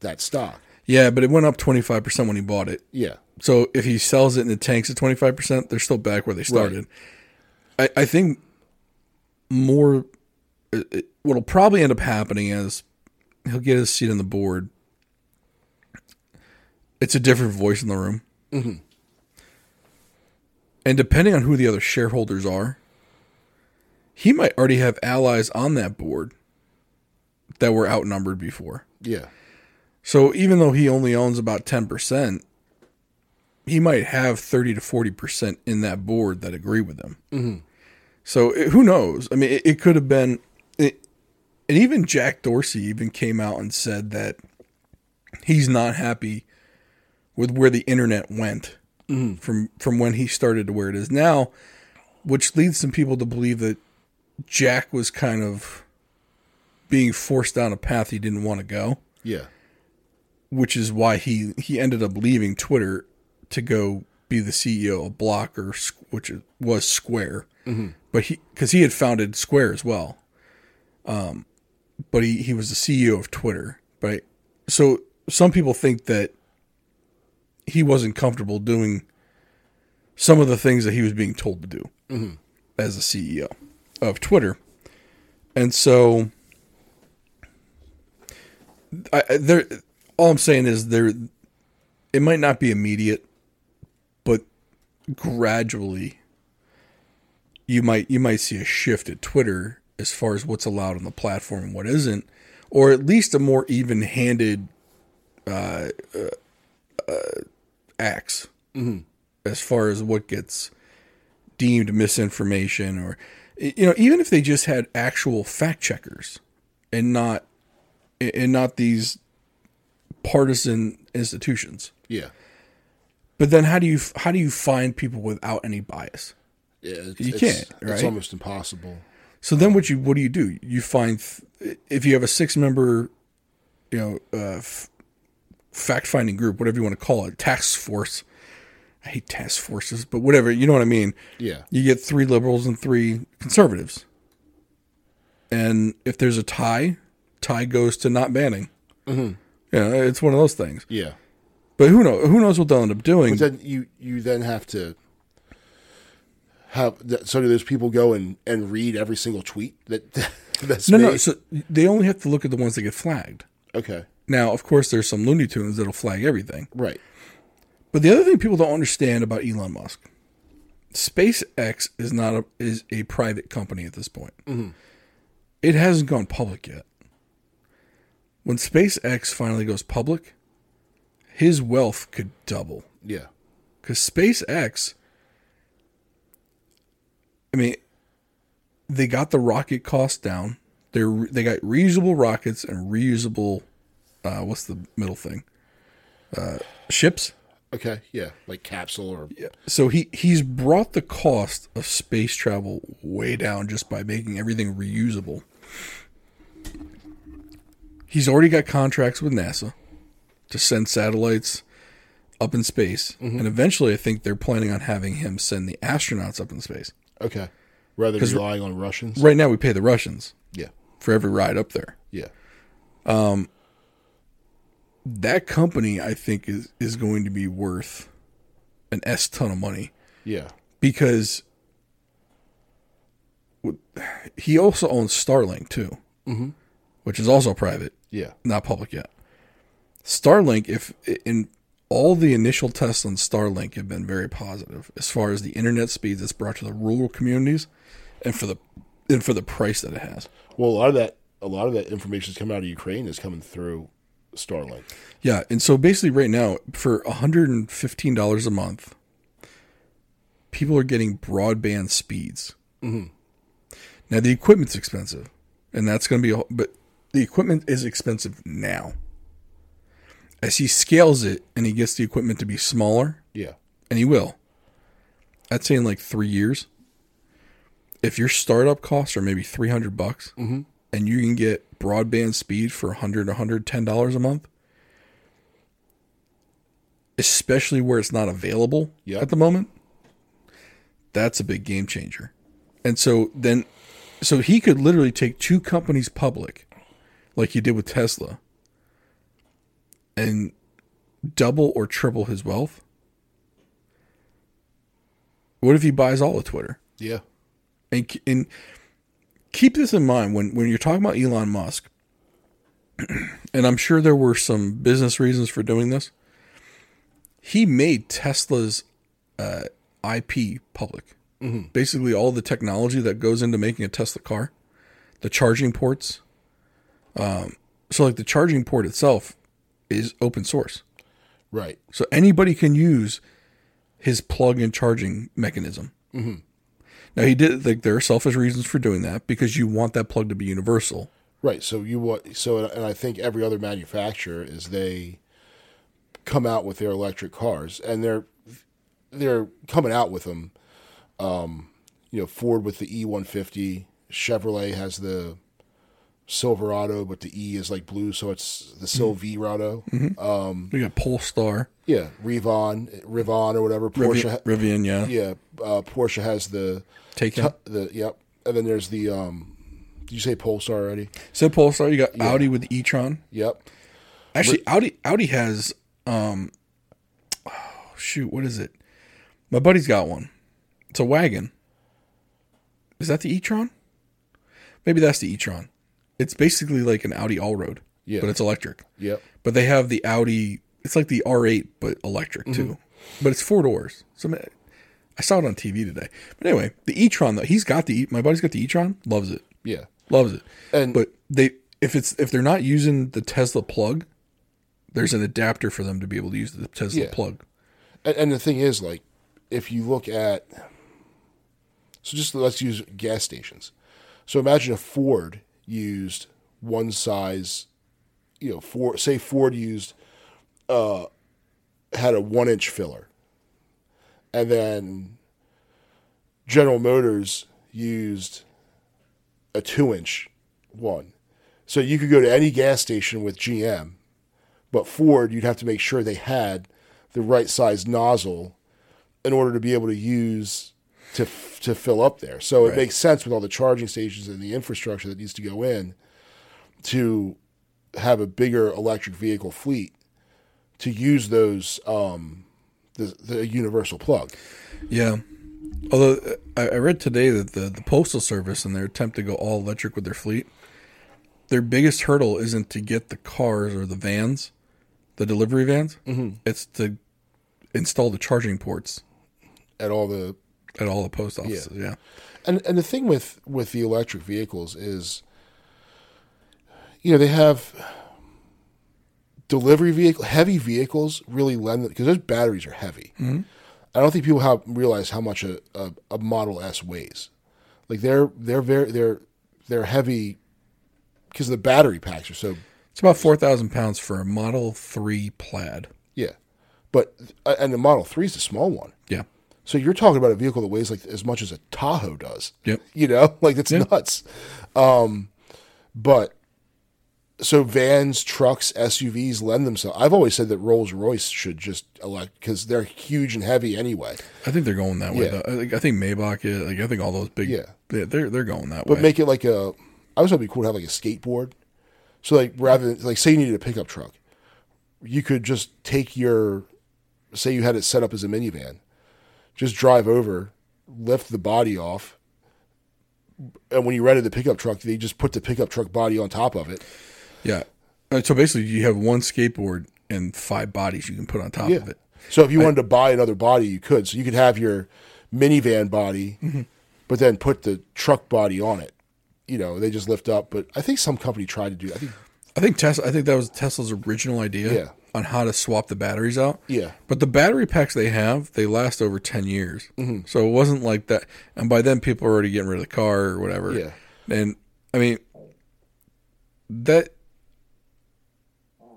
that stock. Yeah, but it went up 25% when he bought it. Yeah, So if he sells it and it tanks at 25%, they're still back where they started. I, I think more it- it- what'll probably end up happening is he'll get his seat on the board. It's a different voice in the room. Mm-hmm. And depending on who the other shareholders are, he might already have allies on that board that were outnumbered before. yeah, So even though he only owns about ten percent, he might have 30 to 40% in that board that agree with him. Mm-hmm. So it, who knows? I mean, it, it could have been, it, and even Jack Dorsey even came out and said that he's not happy with where the internet went from from when he started to where it is now, which leads some people to believe that Jack was kind of being forced down a path he didn't want to go Yeah. which is why he he ended up leaving Twitter to go be the CEO of Block or which was Square, but he because he had founded Square as well. Um, but he he was the CEO of Twitter, right? So some people think that he wasn't comfortable doing some of the things that he was being told to do as a CEO of Twitter, and so I, there. All I'm saying is there. It might not be immediate, gradually, you might you might see a shift at Twitter as far as what's allowed on the platform and what isn't, or at least a more even-handed uh, uh, acts as far as what gets deemed misinformation or you know even if they just had actual fact checkers and not and not these partisan institutions Yeah. But then how do you how do you find people without any bias Yeah. It's, You can't, It's right? almost impossible. so then what you what do you do you find th- if you have a six member you know uh, f- fact finding group whatever you want to call it task force i hate task forces but whatever you know what i mean Yeah. you get three liberals and three conservatives. And if there's a tie, tie goes to not banning. Mm-hmm. Yeah, it's one of those things. Yeah. But who knows? Who knows what they'll end up doing? But then you you then have to have so do those people go and and read every single tweet that that's no, made? no. So they only have to look at the ones that get flagged. okay. Now, of course, there's some Looney Tunes that'll flag everything. Right. But the other thing people don't understand about Elon Musk, SpaceX is not a is a private company at this point. Mm-hmm. It hasn't gone public yet. When SpaceX finally goes public, his wealth could double Yeah. because SpaceX. I mean, they got the rocket cost down. They're they got reusable rockets and reusable. Uh, what's the middle thing? Uh, ships. Okay. Yeah. Like capsule or Yeah. So he he's brought the cost of space travel way down just by making everything reusable. He's already got contracts with NASA to send satellites up in space, and eventually, I think they're planning on having him send the astronauts up in space. okay. Rather than relying on Russians. Right now, we pay the Russians Yeah. for every ride up there. Yeah. Um, That company, I think, is is going to be worth an s ton of money. Yeah. because he also owns Starlink too, which is also private, Yeah. not public yet. Starlink, if in all the initial tests on Starlink have been very positive as far as the internet speeds it's brought to the rural communities, and for the and for the price that it has. Well, a lot of that a lot of that information is coming out of Ukraine is coming through Starlink. Yeah, and so basically, right now, for hundred and fifteen dollars a month, people are getting broadband speeds. Mm-hmm. Now the equipment's expensive, and that's going to be, a, but the equipment is expensive now. As he scales it and he gets the equipment to be smaller, Yeah. and he will, I'd say in like three years, if your startup costs are maybe three hundred bucks, mm-hmm. and you can get broadband speed for 100 110 dollars a month, especially where it's not available Yep. at the moment, that's a big game changer. And so then, so he could literally take two companies public, like he did with Tesla, and double or triple his wealth. What if he buys all of Twitter? Yeah. and, and keep this in mind when, when you're talking about Elon Musk, and I'm sure there were some business reasons for doing this. He made Tesla's uh, IP public. Basically, all the technology that goes into making a Tesla car, the charging ports. Um, so, like the charging port itself is open source. Right. So anybody can use his plug-in charging mechanism. Now he did like there are selfish reasons for doing that because you want that plug to be universal. Right. So you want so, and I think every other manufacturer is they come out with their electric cars, and they're they're coming out with them. Um, you know, Ford with the E one fifty, Chevrolet has the Silverado, but the E is like blue, so it's the Silverado. Um, You got Polestar, yeah, Revon, Rivon or whatever. Porsche, Rivian, Rivian yeah, yeah, uh, Porsche has the Taycan. the yep, and then there's the um. Did you say Polestar already? So Polestar, you got Audi with the e-tron. Yep. Actually, Audi Audi has um, oh, shoot, what is it? My buddy's got one. It's a wagon. Is that the e-tron? Maybe that's the e-tron. It's basically like an Audi all-road, Yeah. but it's electric. Yep. But they have the Audi. It's like the R8, but electric too. Mm-hmm. But it's four doors. So I I saw it on TV today. But anyway, the e-tron though, he's got the. My buddy's got the e-tron. Loves it. Yeah. Loves it. And But they if it's if they're not using the Tesla plug, there's an adapter for them to be able to use the Tesla Yeah. plug. And, and the thing is, like, if you look at, so just let's use gas stations. So imagine a Ford used one size, you know, Ford, say Ford used, uh, had a one inch filler, and then General Motors used a two inch one. So you could go to any gas station with GM, but Ford, you'd have to make sure they had the right size nozzle in order to be able to use to to fill up there. So it Right. makes sense with all the charging stations and the infrastructure that needs to go in to have a bigger electric vehicle fleet to use those um, the the universal plug. Yeah. Although uh, I, I read today that the, the postal service in their attempt to go all electric with their fleet, their biggest hurdle isn't to get the cars or the vans, the delivery vans. Mm-hmm. It's to install the charging ports At all the at all the post offices. Yeah. and and the thing with with the electric vehicles is you know they have delivery vehicle heavy vehicles really lend because those batteries are heavy i don't think people have realize how much a, a, a model s weighs like they're they're very they're they're heavy because the battery packs are so It's about four thousand pounds for a Model Three Plaid. yeah but uh, and the model 3 is the small one Yeah. So you're talking about a vehicle that weighs like as much as a tahoe does Yep. you know like it's nuts um but so vans trucks suvs lend themselves i've always said that rolls royce should just elect because they're huge and heavy anyway I think they're going that way. Yeah. Though. I think I think Maybach is like I think all those big Yeah. they- they're they're going that but way. But make it like a i was hoping it'd be cool to have like a skateboard so like rather than like say you needed a pickup truck you could just take your say you had it set up as a minivan just drive over lift the body off and when you rented the pickup truck they just put the pickup truck body on top of it yeah. Uh, So basically, you have one skateboard and five bodies you can put on top of it. So if you wanted to buy another body, you could. So you could have your minivan body, Mm-hmm. but then put the truck body on it. You know, they just lift up. But I think some company tried to do. I think I think Tesla. I think that was Tesla's original idea Yeah. On how to swap the batteries out. Yeah. But the battery packs they have, they last over ten years. Mm-hmm. So it wasn't like that. And by then, people are already getting rid of the car or whatever. Yeah. And I mean, that.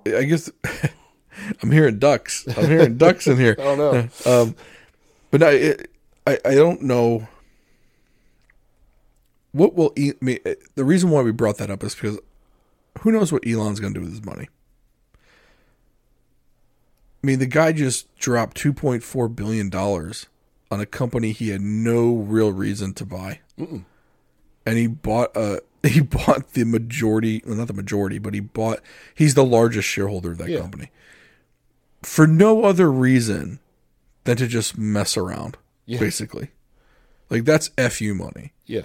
I guess I'm hearing ducks. I'm hearing ducks in here. Oh, no. Um, but no, it, I I don't know. What will E- I mean, the reason why we brought that up is because who knows what Elon's going to do with his money? I mean, the guy just dropped two point four billion dollars on a company he had no real reason to buy, and he bought a he bought the majority, well, not the majority, but he bought. He's the largest shareholder of that Yeah. company for no other reason than to just mess around, Yeah. basically. Like that's fu money. yeah,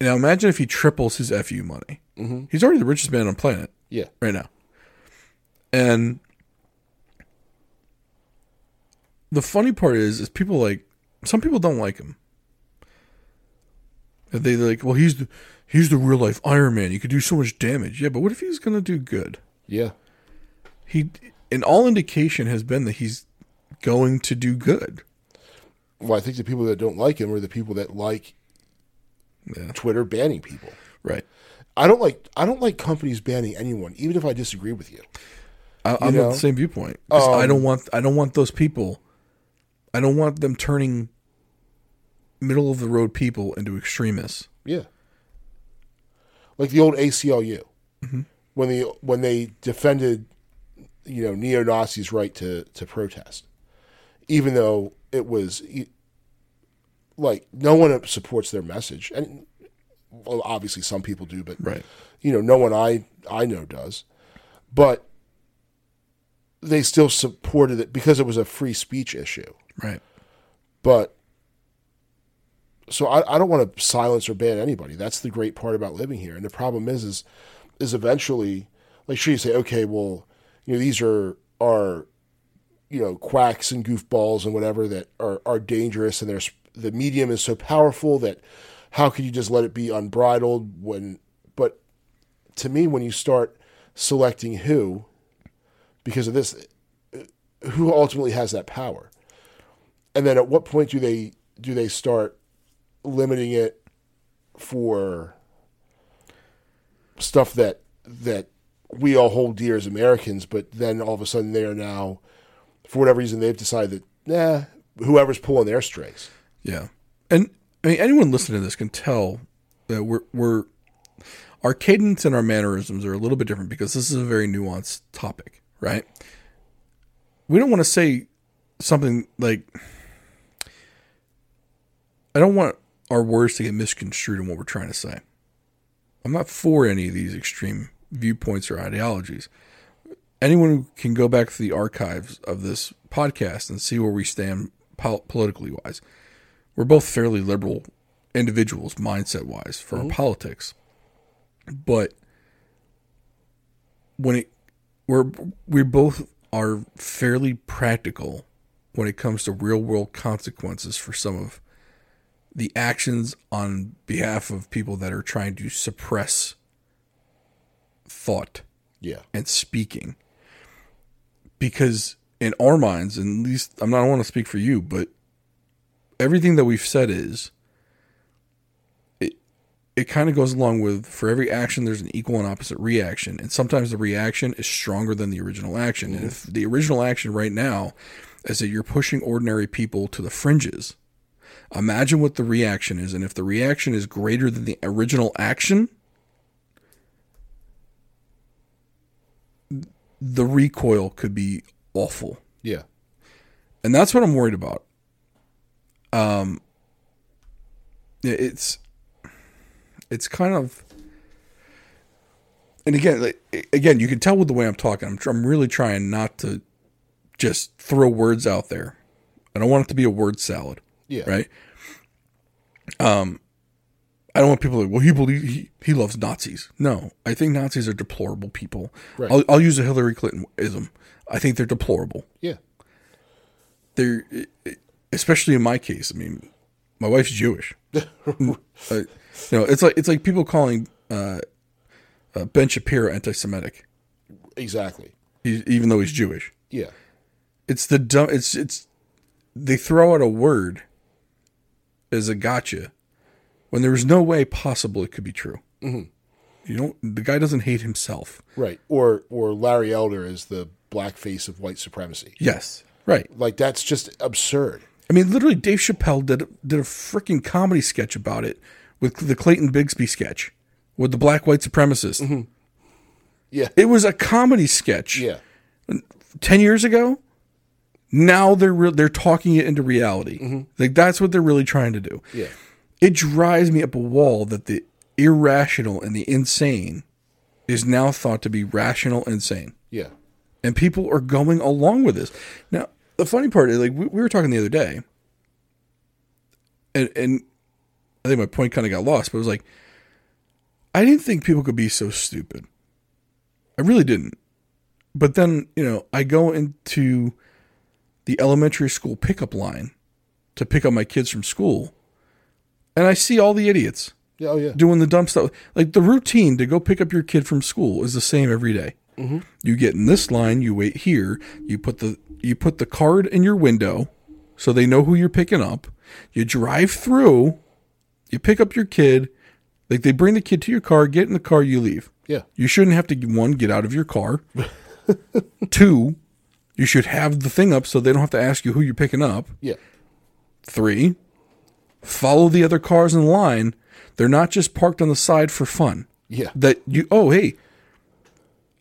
Now imagine if he triples his fu money. Mm-hmm. He's already the richest man on the planet yeah, right now. And the funny part is, is people like some people don't like him. They like, well, he's the he's the real life Iron Man. You could do so much damage. Yeah, but what if he's gonna do good? yeah, He, and all indication has been that he's going to do good. Well, I think the people that don't like him are the people that like Yeah. Twitter banning people. Right. I don't like I don't like companies banning anyone, even if I disagree with you. I, I'm know? of the same viewpoint. 'Cause I Um, don't want I don't want those people. I don't want them turning middle of the road people into extremists. Yeah. Like the old ACLU. Mm-hmm. When the when they defended you know neo Nazis' right to to protest, even though it was like no one supports their message, and well, obviously some people do, but Right. you know no one I I know does, but they still supported it because it was a free speech issue. Right. But so I, I don't want to silence or ban anybody. That's the great part about living here. And the problem is, is, is eventually, like, sure, you say, okay, well, you know, these are are, you know, quacks and goofballs and whatever that are are dangerous, and there's the medium is so powerful that how could you just let it be unbridled when? But to me, when you start selecting who, because of this, who ultimately has that power? And then at what point do they do they start limiting it for stuff that that we all hold dear as Americans, but then all of a sudden they are now, for whatever reason, they've decided that nah, whoever's pulling their strings. Yeah. And I mean anyone listening to this can tell that we're we're our cadence and our mannerisms are a little bit different because this is a very nuanced topic, right? We don't want to say something like I don't want our words to get misconstrued in what we're trying to say. I'm not for any of these extreme viewpoints or ideologies. Anyone who can go back to the archives of this podcast and see where we stand pol- politically wise, we're both fairly liberal individuals, mindset wise, for our mm-hmm. politics. But when it we're we both are fairly practical when it comes to real world consequences for some of the actions on behalf of people that are trying to suppress thought Yeah, and speaking. Because in our minds, and at least I'm not I don't want to speak for you, but everything that we've said is it it kind of goes along with for every action there's an equal and opposite reaction. And sometimes the reaction is stronger than the original action. And mm-hmm. if the original action right now is that you're pushing ordinary people to the fringes, imagine what the reaction is. And if the reaction is greater than the original action, the recoil could be awful. yeah, And that's what I'm worried about. Um it's it's kind of and again like, again you can tell with the way I'm talking I'm, I'm really trying not to just throw words out there. I don't want it to be a word salad, yeah, right? Um I don't want people to, well, he believes he, he loves Nazis. No, I think Nazis are deplorable people. Right. I'll, I'll use a Hillary Clinton ism. I think they're deplorable yeah, they're especially in my case. I mean, my wife's Jewish. uh, you know, it's like it's like people calling uh, uh, Ben Shapiro anti-Semitic, exactly. he, even though he's Jewish. Yeah, It's the dumb. It's it's they throw out a word as a gotcha when there was no way possible it could be true. Mm-hmm. You don't. The guy doesn't hate himself. right. Or or Larry Elder is the black face of white supremacy. Yes, right. Like that's just absurd. I mean, literally, Dave Chappelle did did a freaking comedy sketch about it with the Clayton Bigsby sketch with the black white supremacist. Yeah, It was a comedy sketch yeah, ten years ago. Now they're re- they're talking it into reality. Mm-hmm. Like that's what they're really trying to do. yeah, It drives me up a wall that the irrational and the insane is now thought to be rational and sane yeah, and people are going along with this. Now, the funny part is, like, we, we were talking the other day, and and I think my point kind of got lost, but it was like, I didn't think people could be so stupid. I really didn't. But then, you know, I go into the elementary school pickup line to pick up my kids from school, and I see all the idiots yeah. Oh yeah, doing the dumb stuff. Like the routine to go pick up your kid from school is the same every day. Mm-hmm. You get in this line, you wait here, you put the you put the card in your window so they know who you're picking up. You drive through, you pick up your kid, like they bring the kid to your car, get in the car, you leave. Yeah. You shouldn't have to one get out of your car. Two, you should have the thing up so they don't have to ask you who you're picking up. Yeah. Three, follow the other cars in line. They're not just parked on the side for fun. Yeah. That you oh hey,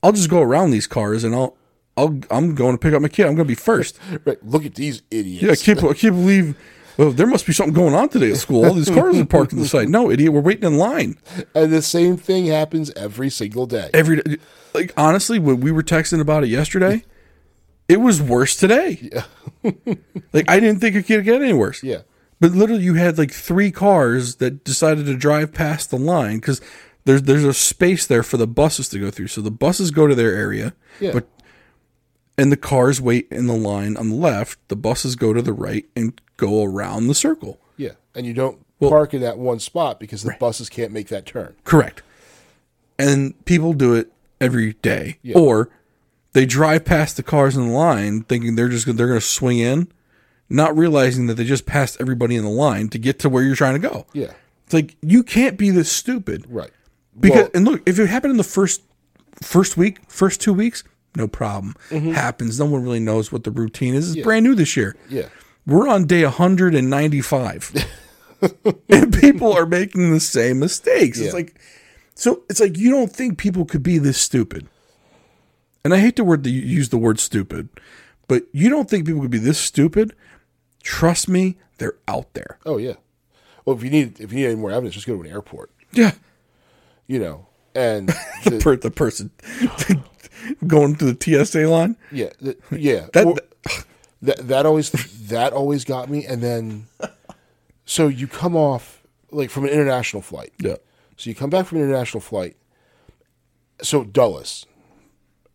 I'll just go around these cars and I'll I'll I'm going to pick up my kid. I'm going to be first. Right. Look at these idiots. Yeah, I can't I can't believe. Well, there must be something going on today at school. All these cars are parked on the side. No, idiot, we're waiting in line And the same thing happens every single day. every day. Like honestly, when we were texting about it yesterday, it was worse today. Yeah. like I didn't think it could get any worse. Yeah. But literally, you had like three cars that decided to drive past the line because there's there's a space there for the buses to go through. So the buses go to their area, Yeah. but and the cars wait in the line on the left. The buses go to the right and go around the circle. Yeah. And you don't park in that one spot because the buses can't make that turn. Correct. And people do it every day, Yeah. or they drive past the cars in the line thinking they're just gonna, they're going to swing in, not realizing that they just passed everybody in the line to get to where you're trying to go. Yeah. It's like you can't be this stupid. Right. Because Well- and look, if it happened in the first first week, first two weeks, no problem. Mm-hmm. Happens. No one really knows what the routine is. It's brand new this year. Yeah. We're on day 195. and people are making the same mistakes. Yeah. It's like so it's like you don't think people could be this stupid. And I hate the word to use the word stupid, but you don't think people could be this stupid? Trust me, they're out there. Oh yeah. Well, if you need if you need any more evidence, just go to an airport. Yeah. You know. And The, the, per, the person going through the TSA line. yeah, the, yeah. That, Or- that that always that always got me. And then, so you come off like from an international flight. yeah. So you come back from an international flight. So Dulles,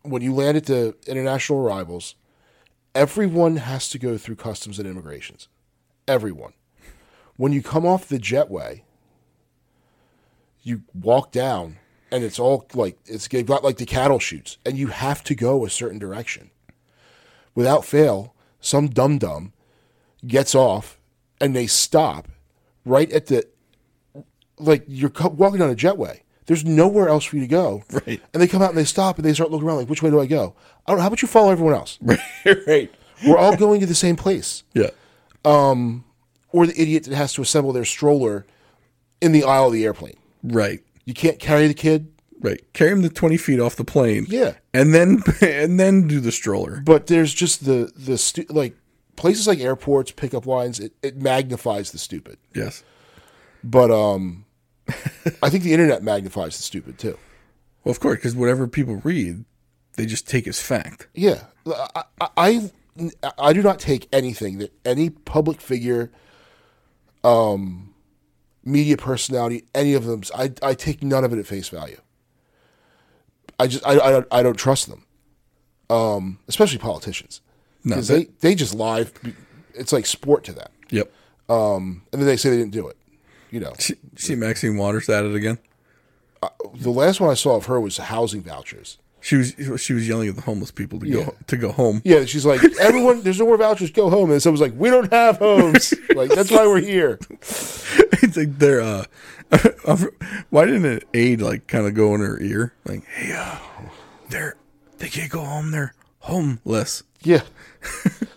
when you land at the international arrivals, everyone has to go through customs and immigrations. Everyone. When you come off the jetway, you walk down and it's all like it's got like the cattle chutes and you have to go a certain direction. Without fail, some dum dum gets off and they stop right at the like you're walking on a jetway. There's nowhere else for you to go. Right. And they come out and they stop and they start looking around like, which way do I go? I don't, how about you follow everyone else? Right. right. We're all going to the same place. Yeah. Or the idiot that has to assemble their stroller in the aisle of the airplane. Right. You can't carry the kid, Right. Carry him the 20 feet off the plane. Yeah. And then and then do the stroller. but there's just the the stu- like places like airports, pickup lines. It, it magnifies the stupid. Yes. But um, I think the internet magnifies the stupid too. Well, of course, because whatever people read, they just take as fact. Yeah, I, I, I do not take anything that any public figure, um, media personality, any of them. I I take none of it at face value. I just I I don't, I don't trust them, um, especially politicians, No, they they just lie. It's like sport to them, Yep. um, and then they say they didn't do it. You know, See, see Maxine Waters at it again. the last one I saw of her was housing vouchers. She was she was yelling at the homeless people to Yeah. go to go home. Yeah, she's like, everyone, there's no more vouchers, go home. And someone's like, we don't have homes. like, that's why we're here. it's like they're uh, why didn't an aide like kind of go in her ear like, hey, uh, they're they can't go home. They're homeless. Yeah.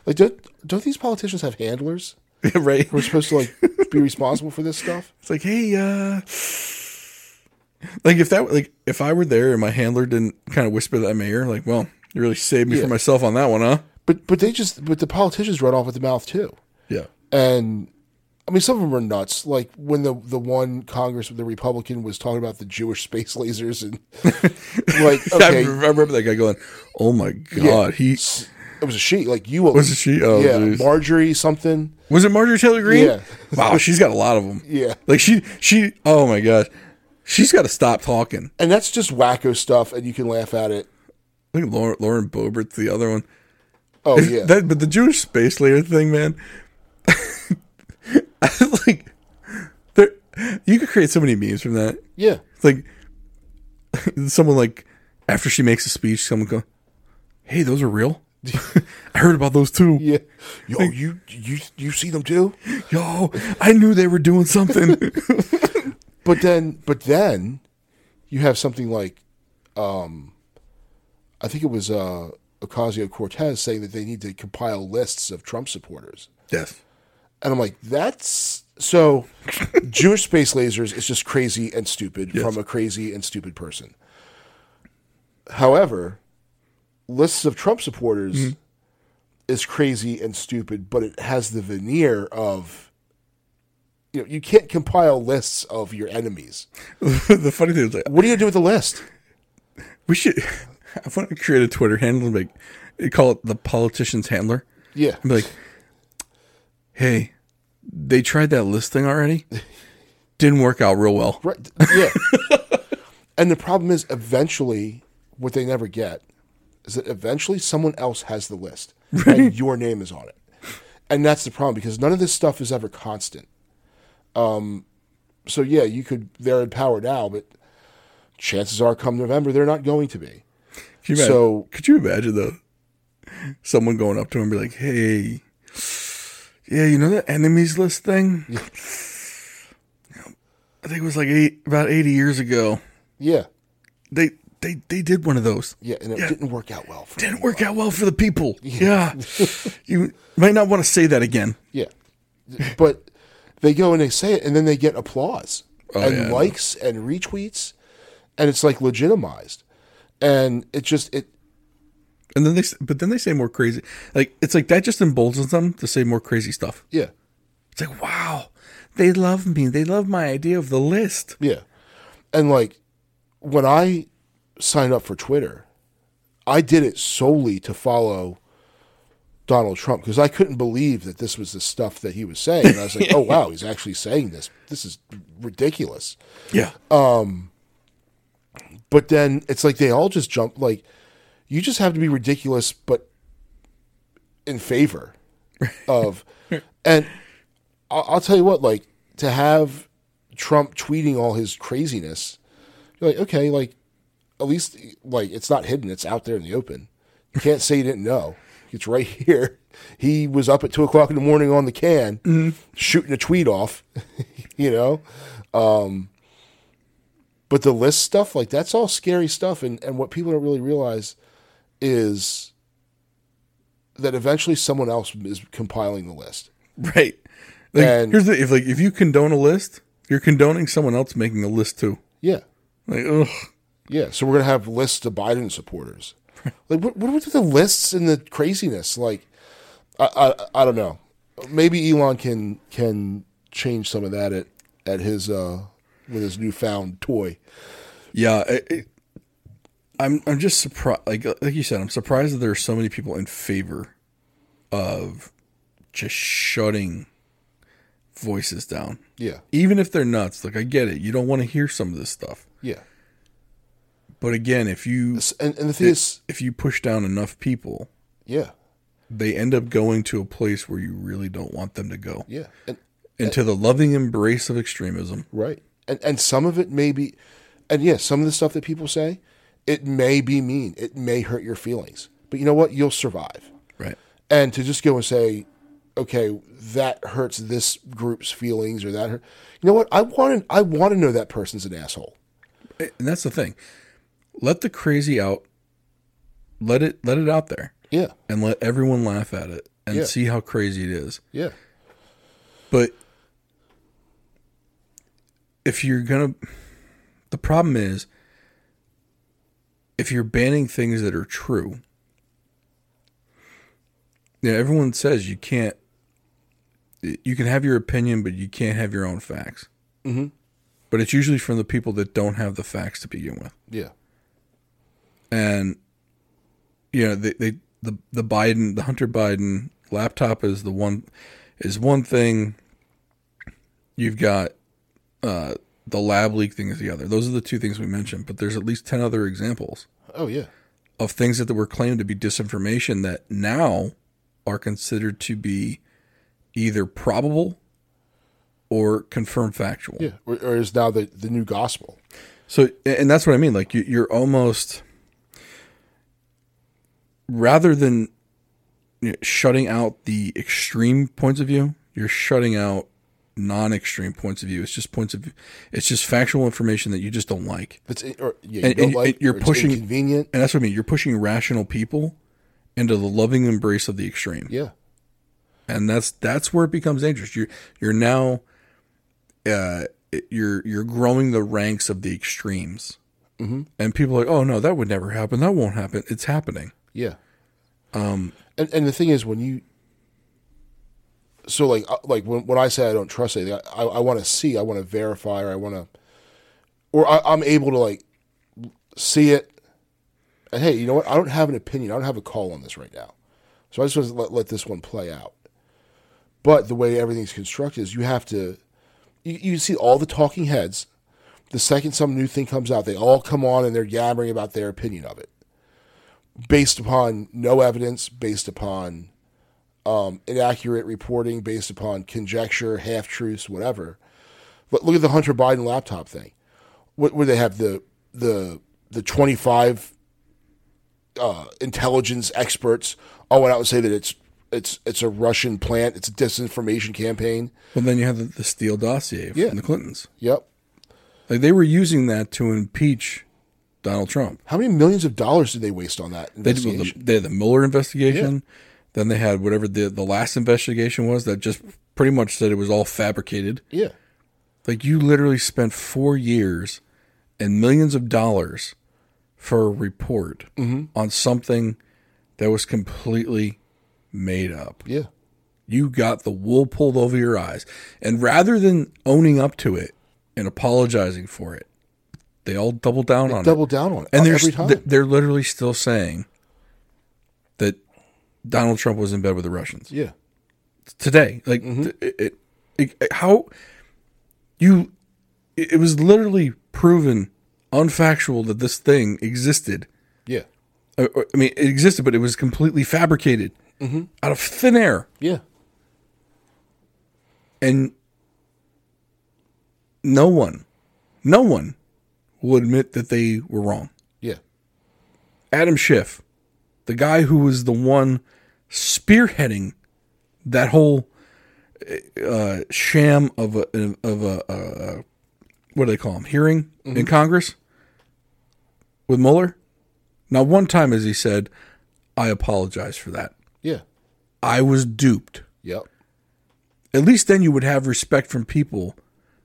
like, don't, don't these politicians have handlers? right. We're supposed to, like, be responsible for this stuff? It's like, hey, uh, like if that, like if I were there and my handler didn't kind of whisper that mayor, like, well, you really saved me Yeah. for myself on that one, huh? But, but they just, but the politicians run off at the mouth, too. Yeah. And, I mean, some of them are nuts. Like, when the, the one Congress, with the Republican, was talking about the Jewish space lasers and, like, I, remember that guy going, "Oh my god, he It was a she, like, you was it she? Oh, yeah, jeez. Marjorie something. was it Marjorie Taylor Greene? Yeah. wow, she's got a lot of them. Yeah. like she she. Oh my gosh, she's got to stop talking. And that's just wacko stuff, and you can laugh at it. I think Lauren, Lauren Boebert's the other one. Oh, yeah. That, but the Jewish space layer thing, man. Like, there, you could create so many memes from that. yeah. Like someone like after she makes a speech, someone go, "Hey, those are real." I heard about those too. Yeah. Yo, you you you see them too? Yo, I knew they were doing something. But then but then you have something like um I think it was uh Ocasio Cortez saying that they need to compile lists of Trump supporters. yes. And I'm like, that's so Jewish space lasers is just crazy and stupid Yes. from a crazy and stupid person. However, lists of Trump supporters Mm-hmm. is crazy and stupid, but it has the veneer of you know, you can't compile lists of your enemies. the funny thing is, like, What are you do with the list? we should. I want to create a Twitter handle and like they call it the politician's handler. Yeah. And be like, hey, they tried that list thing already. Didn't work out real well. Right. Yeah. and the problem is eventually what they never get is that eventually someone else has the list and your name is on it. And that's the problem because none of this stuff is ever constant. Um so yeah, you could they're in power now, but chances are come November they're not going to be. Could imagine, So- could you imagine though, someone going up to him and be like, "Hey, yeah, you know that enemies list thing? I think it was like eight, about eighty years ago. Yeah. They they they did one of those. Yeah, and it Yeah. didn't work out well for Didn't work out well for the people. Yeah, you might not want to say that again. Yeah. But they go and they say it and then they get applause Oh, and yeah, likes and retweets and it's like legitimized. And it just it And then they, but then they say more crazy. Like it's like that just emboldens them to say more crazy stuff. yeah. It's like, wow, they love me. They love my idea of the list. Yeah. And like when I signed up for Twitter, I did it solely to follow Donald Trump because I couldn't believe that this was the stuff that he was saying. And I was like, oh wow, he's actually saying this. This is ridiculous. Yeah, um, But then it's like they all just jump like you just have to be ridiculous but in favor of and I'll, I'll tell you what like to have Trump tweeting all his craziness you're like okay like at least like it's not hidden it's out there in the open you can't say you didn't know it's right here he was up at two o'clock in the morning on the can mm-hmm. shooting a tweet off you know um, but the list stuff, like that's all scary stuff. And, and what people don't really realize is that eventually someone else is compiling the list. right. Like, And- here's the if like if you condone a list, you're condoning someone else making a list too. Yeah. Like, ugh. Yeah. So we're going to have lists of Biden supporters. Like, what, what with the lists and the craziness? Like, I, I, I don't know. Maybe Elon can, can change some of that at, at his, uh, with his newfound toy. Yeah, it, it, I'm I'm just surprised. Like like you said, I'm surprised that there are so many people in favor of just shutting voices down, Yeah. even if they're nuts. Like I get it, you don't want to hear some of this stuff. Yeah. But again, if you And, and the thing is, if you push down enough people, yeah. they end up going to a place where you really don't want them to go Yeah. And, into the loving embrace of extremism. Right. And and some of it may be and yes, some of the stuff that people say, it may be mean. It may hurt your feelings. But you know what? You'll survive. Right. And to just go and say, okay, that hurts this group's feelings or that hurt you know what? I want to I want to know that person's an asshole. And that's the thing. Let the crazy out. Let it let it out there. Yeah. and let everyone laugh at it and Yeah. see how crazy it is. Yeah. But if you're gonna, the problem is if you're banning things that are true. Yeah, everyone says you can't. You can have your opinion, but you can't have your own facts. Mm-hmm. But it's usually from the people that don't have the facts to begin with Yeah. And you know they, they the the Biden the Hunter Biden laptop is the one is one thing. You've got uh, the lab leak thing is the other. Those are the two things we mentioned, but there's at least ten other examples Oh yeah. of things that were claimed to be disinformation that now are considered to be either probable or confirmed factual. Yeah. Or, or is now the, the new gospel. So, and that's what I mean. Like you, you're almost rather than you know, shutting out the extreme points of view. You're shutting out non-extreme points of view. It's just points of view. It's just factual information that you just don't like, It's or, yeah, you And- don't and- like, you're pushing- inconvenient. and that's what I mean. You're pushing rational people into the loving embrace of the extreme. Yeah, and that's that's where it becomes dangerous. You're you're now, uh, you're you're growing the ranks of the extremes, mm-hmm. and people are like, oh no, that would never happen. That won't happen. It's happening. Yeah. Um, and and the thing is, when you so like uh, like when when I say I don't trust anything, I, I, I want to see, I want to verify, or I want to, or I, I'm able to like see it. And hey, you know what? I don't have an opinion. I don't have a call on this right now. So I just want to let, let this one play out. But the way everything's constructed is you have to, you, you see all the talking heads. The second some new thing comes out, they all come on and they're yammering about their opinion of it, based upon no evidence, based upon um, inaccurate reporting, based upon conjecture, half truths, whatever. But look at the Hunter Biden laptop thing. What would they have the the the twenty five uh, intelligence experts all went out and say that it's it's it's a Russian plant, it's a disinformation campaign. But then you have the, the Steele dossier Yeah. from the Clintons. Yep. Like they were using that to impeach Donald Trump. How many millions of dollars did they waste on that They did, the, they had the Mueller investigation. Then they had whatever the the last investigation was that just pretty much said it was all fabricated. yeah. Like you literally spent four years and millions of dollars for a report mm-hmm. on something that was completely made up. Yeah. You got the wool pulled over your eyes. And rather than owning up to it and apologizing for it, they all double down on it. Double it. down on it And they're, every time. they're literally still saying that Donald Trump was in bed with the Russians yeah. today. Like Mm-hmm. it, it, it- how you it was literally proven unfactual that this thing existed. Yeah. Uh, uh, I mean, it existed, but it was completely fabricated Mm-hmm. out of thin air. Yeah. And no one, no one will admit that they were wrong. Yeah. Adam Schiff, the guy who was the one spearheading that whole uh, sham of a of a uh, what do they call him hearing in Congress with Mueller. Now, one time as he said, "I apologize for that. Yeah. I was duped." Yep. At least then you would have respect from people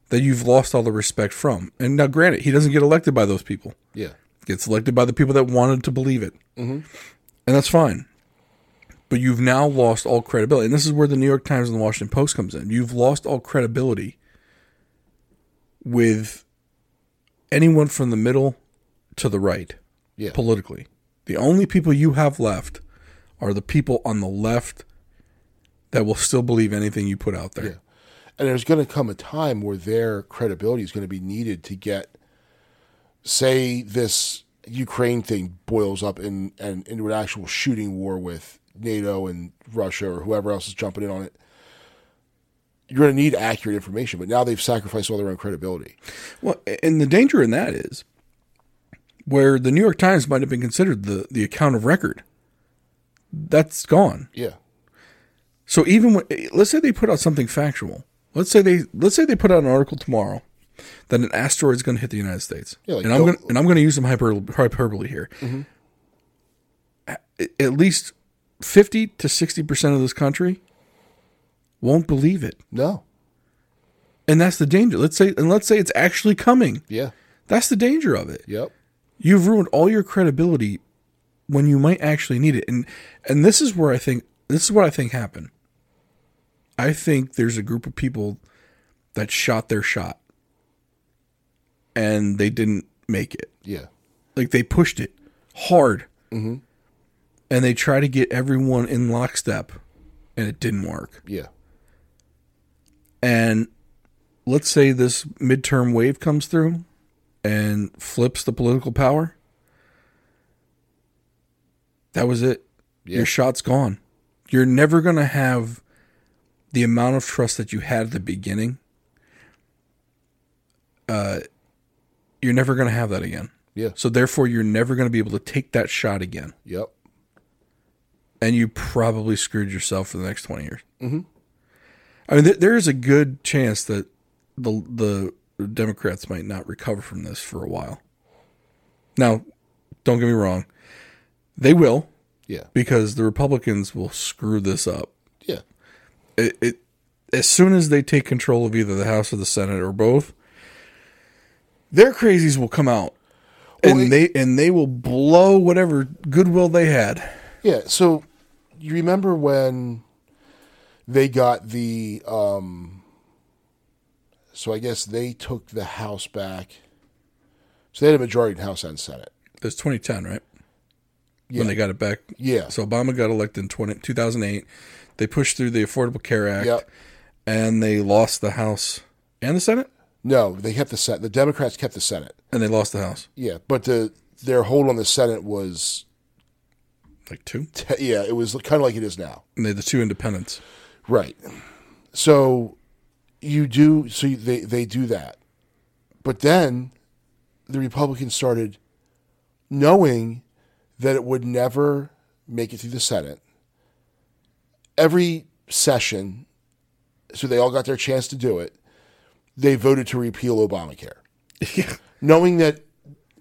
that you've lost all the respect from. And now, granted, he doesn't get elected by those people. Yeah. gets elected by the people that wanted to believe it. Mm-hmm. And that's fine. But you've now lost all credibility. And this is where the New York Times and the Washington Post comes in. You've lost all credibility with anyone from the middle to the right Yeah. politically. The only people you have left are the people on the left that will still believe anything you put out there. Yeah. And there's going to come a time where their credibility is going to be needed to get, say, this Ukraine thing boils up in, and into an actual shooting war with NATO and Russia or whoever else is jumping in on it. You're going to need accurate information, but now they've sacrificed all their own credibility. Well, and the danger in that is where the New York Times might have been considered the, the account of record. That's gone. Yeah. So even when, let's say they put out something factual. Let's say they let's say they put out an article tomorrow that an asteroid is going to hit the United States. Yeah, like and I'm go- going and I'm going to use some hyper, hyperbole here. Mm-hmm. At, at least 50 to 60% of this country won't believe it. No. And that's the danger. Let's say and let's say it's actually coming. Yeah. That's the danger of it. Yep. You've ruined all your credibility when you might actually need it. And and this is where I think this is what I think happened. I think there's a group of people that shot their shot and they didn't make it. Yeah. Like they pushed it hard. Mm-hmm. And they try to get everyone in lockstep and it didn't work. Yeah. And let's say this midterm wave comes through and flips the political power. That was it. Yeah. Your shot's gone. You're never going to have the amount of trust that you had at the beginning. Uh, you're never going to have that again. Yeah. So therefore, you're never going to be able to take that shot again. Yep. and you probably screwed yourself for the next 20 years. Mm-hmm. I mean, th- there is a good chance that the the Democrats might not recover from this for a while. Now, don't get me wrong, they will Yeah. because the Republicans will screw this up. It, it as soon as they take control of either the House or the Senate or both, their crazies will come out, and Well, it- they and they will blow whatever goodwill they had. Yeah. So you remember when they got the um so I guess they took the House back. So they had a majority in House and Senate. It's 2010, right? Yeah. When they got it back. Yeah. So Obama got elected in 20, 2008. They pushed through the Affordable Care Act, Yep. and they lost the House and the Senate, No, they kept the Senate. The Democrats kept the Senate. and they lost the House. Yeah, but the their hold on the Senate was Like two. te- yeah, it was kind of like it is now. And they had the two independents. Right. So you do so you, they they do that. But then the Republicans started knowing that it would never make it through the Senate. Every session so they all got their chance to do it. They voted to repeal Obamacare. Knowing that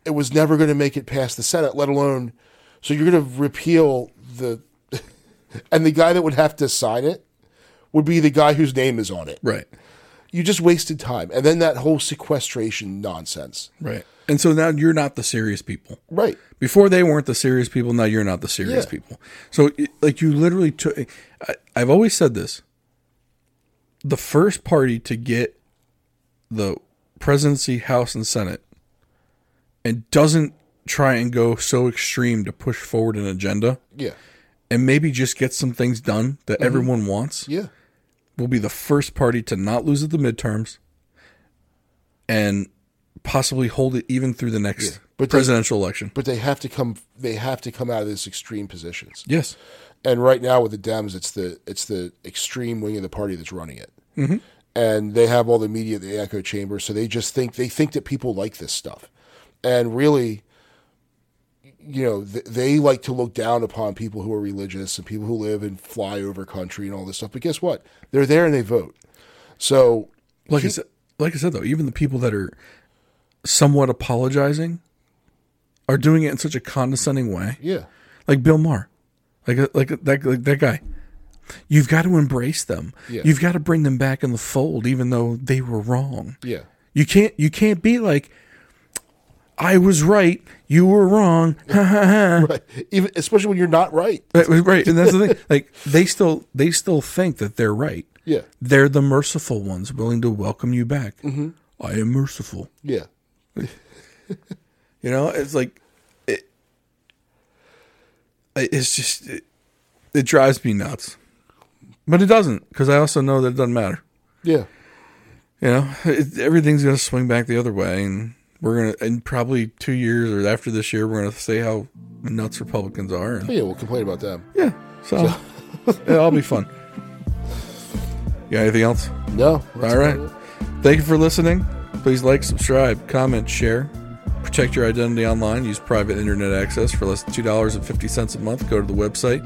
it was never going to make it past the Senate, let alone so you're going to repeal the and the guy that would have to sign it would be the guy whose name is on it. Right. You just wasted time. And then that whole sequestration nonsense. Right. And so now you're not the serious people. Right. Before they weren't the serious people. Now you're not the serious Yeah. people. So, it- like, you literally took. I, I've always said this. The first party to get the presidency, House, and Senate, and doesn't try and go so extreme to push forward an agenda, Yeah. and maybe just get some things done that mm-hmm. everyone wants, Yeah. will be the first party to not lose at the midterms, and possibly hold it even through the next but they- presidential election. But they have to come they have to come out of this extreme positions. Yes. And right now with the Dems, it's the it's the extreme wing of the party that's running it. Mm-hmm. And they have all the media, the echo chamber, so they just think they think that people like this stuff, and really, you know, th- they like to look down upon people who are religious and people who live in flyover country and all this stuff. But guess what? They're there and they vote. So Like I said, like I said though, even the people that are somewhat apologizing are doing it in such a condescending way. yeah, Like Bill Maher, like like that like that guy. You've got to embrace them. Yeah. You've got to bring them back in the fold, even though they were wrong. yeah, You can't you can't be like, I was right, you were wrong. Ha ha ha. right. Even especially when you're not right. Right, right, and that's the thing. Like they still they still think that they're right. Yeah, They're the merciful ones, willing to welcome you back. Mm-hmm. I am merciful. yeah, You know, it's like it. It's just it, it drives me nuts, but it doesn't because I also know that it doesn't matter. yeah. You know, it, everything's going to swing back the other way, and we're gonna in probably two years or after this year, we're to say how nuts Republicans are. And, Yeah, we'll complain about them. yeah, so it'll be fun. You got anything else? No. All right. it. Thank you for listening. Please like, subscribe, comment, share. Protect your identity online. Use private internet access for less than $2.50 a month. Go to the website,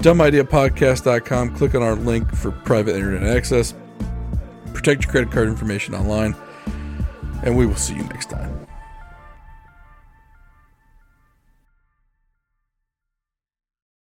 dumbideapodcast.com. Click on our link for private internet access. Protect your credit card information online. And we will see you next time.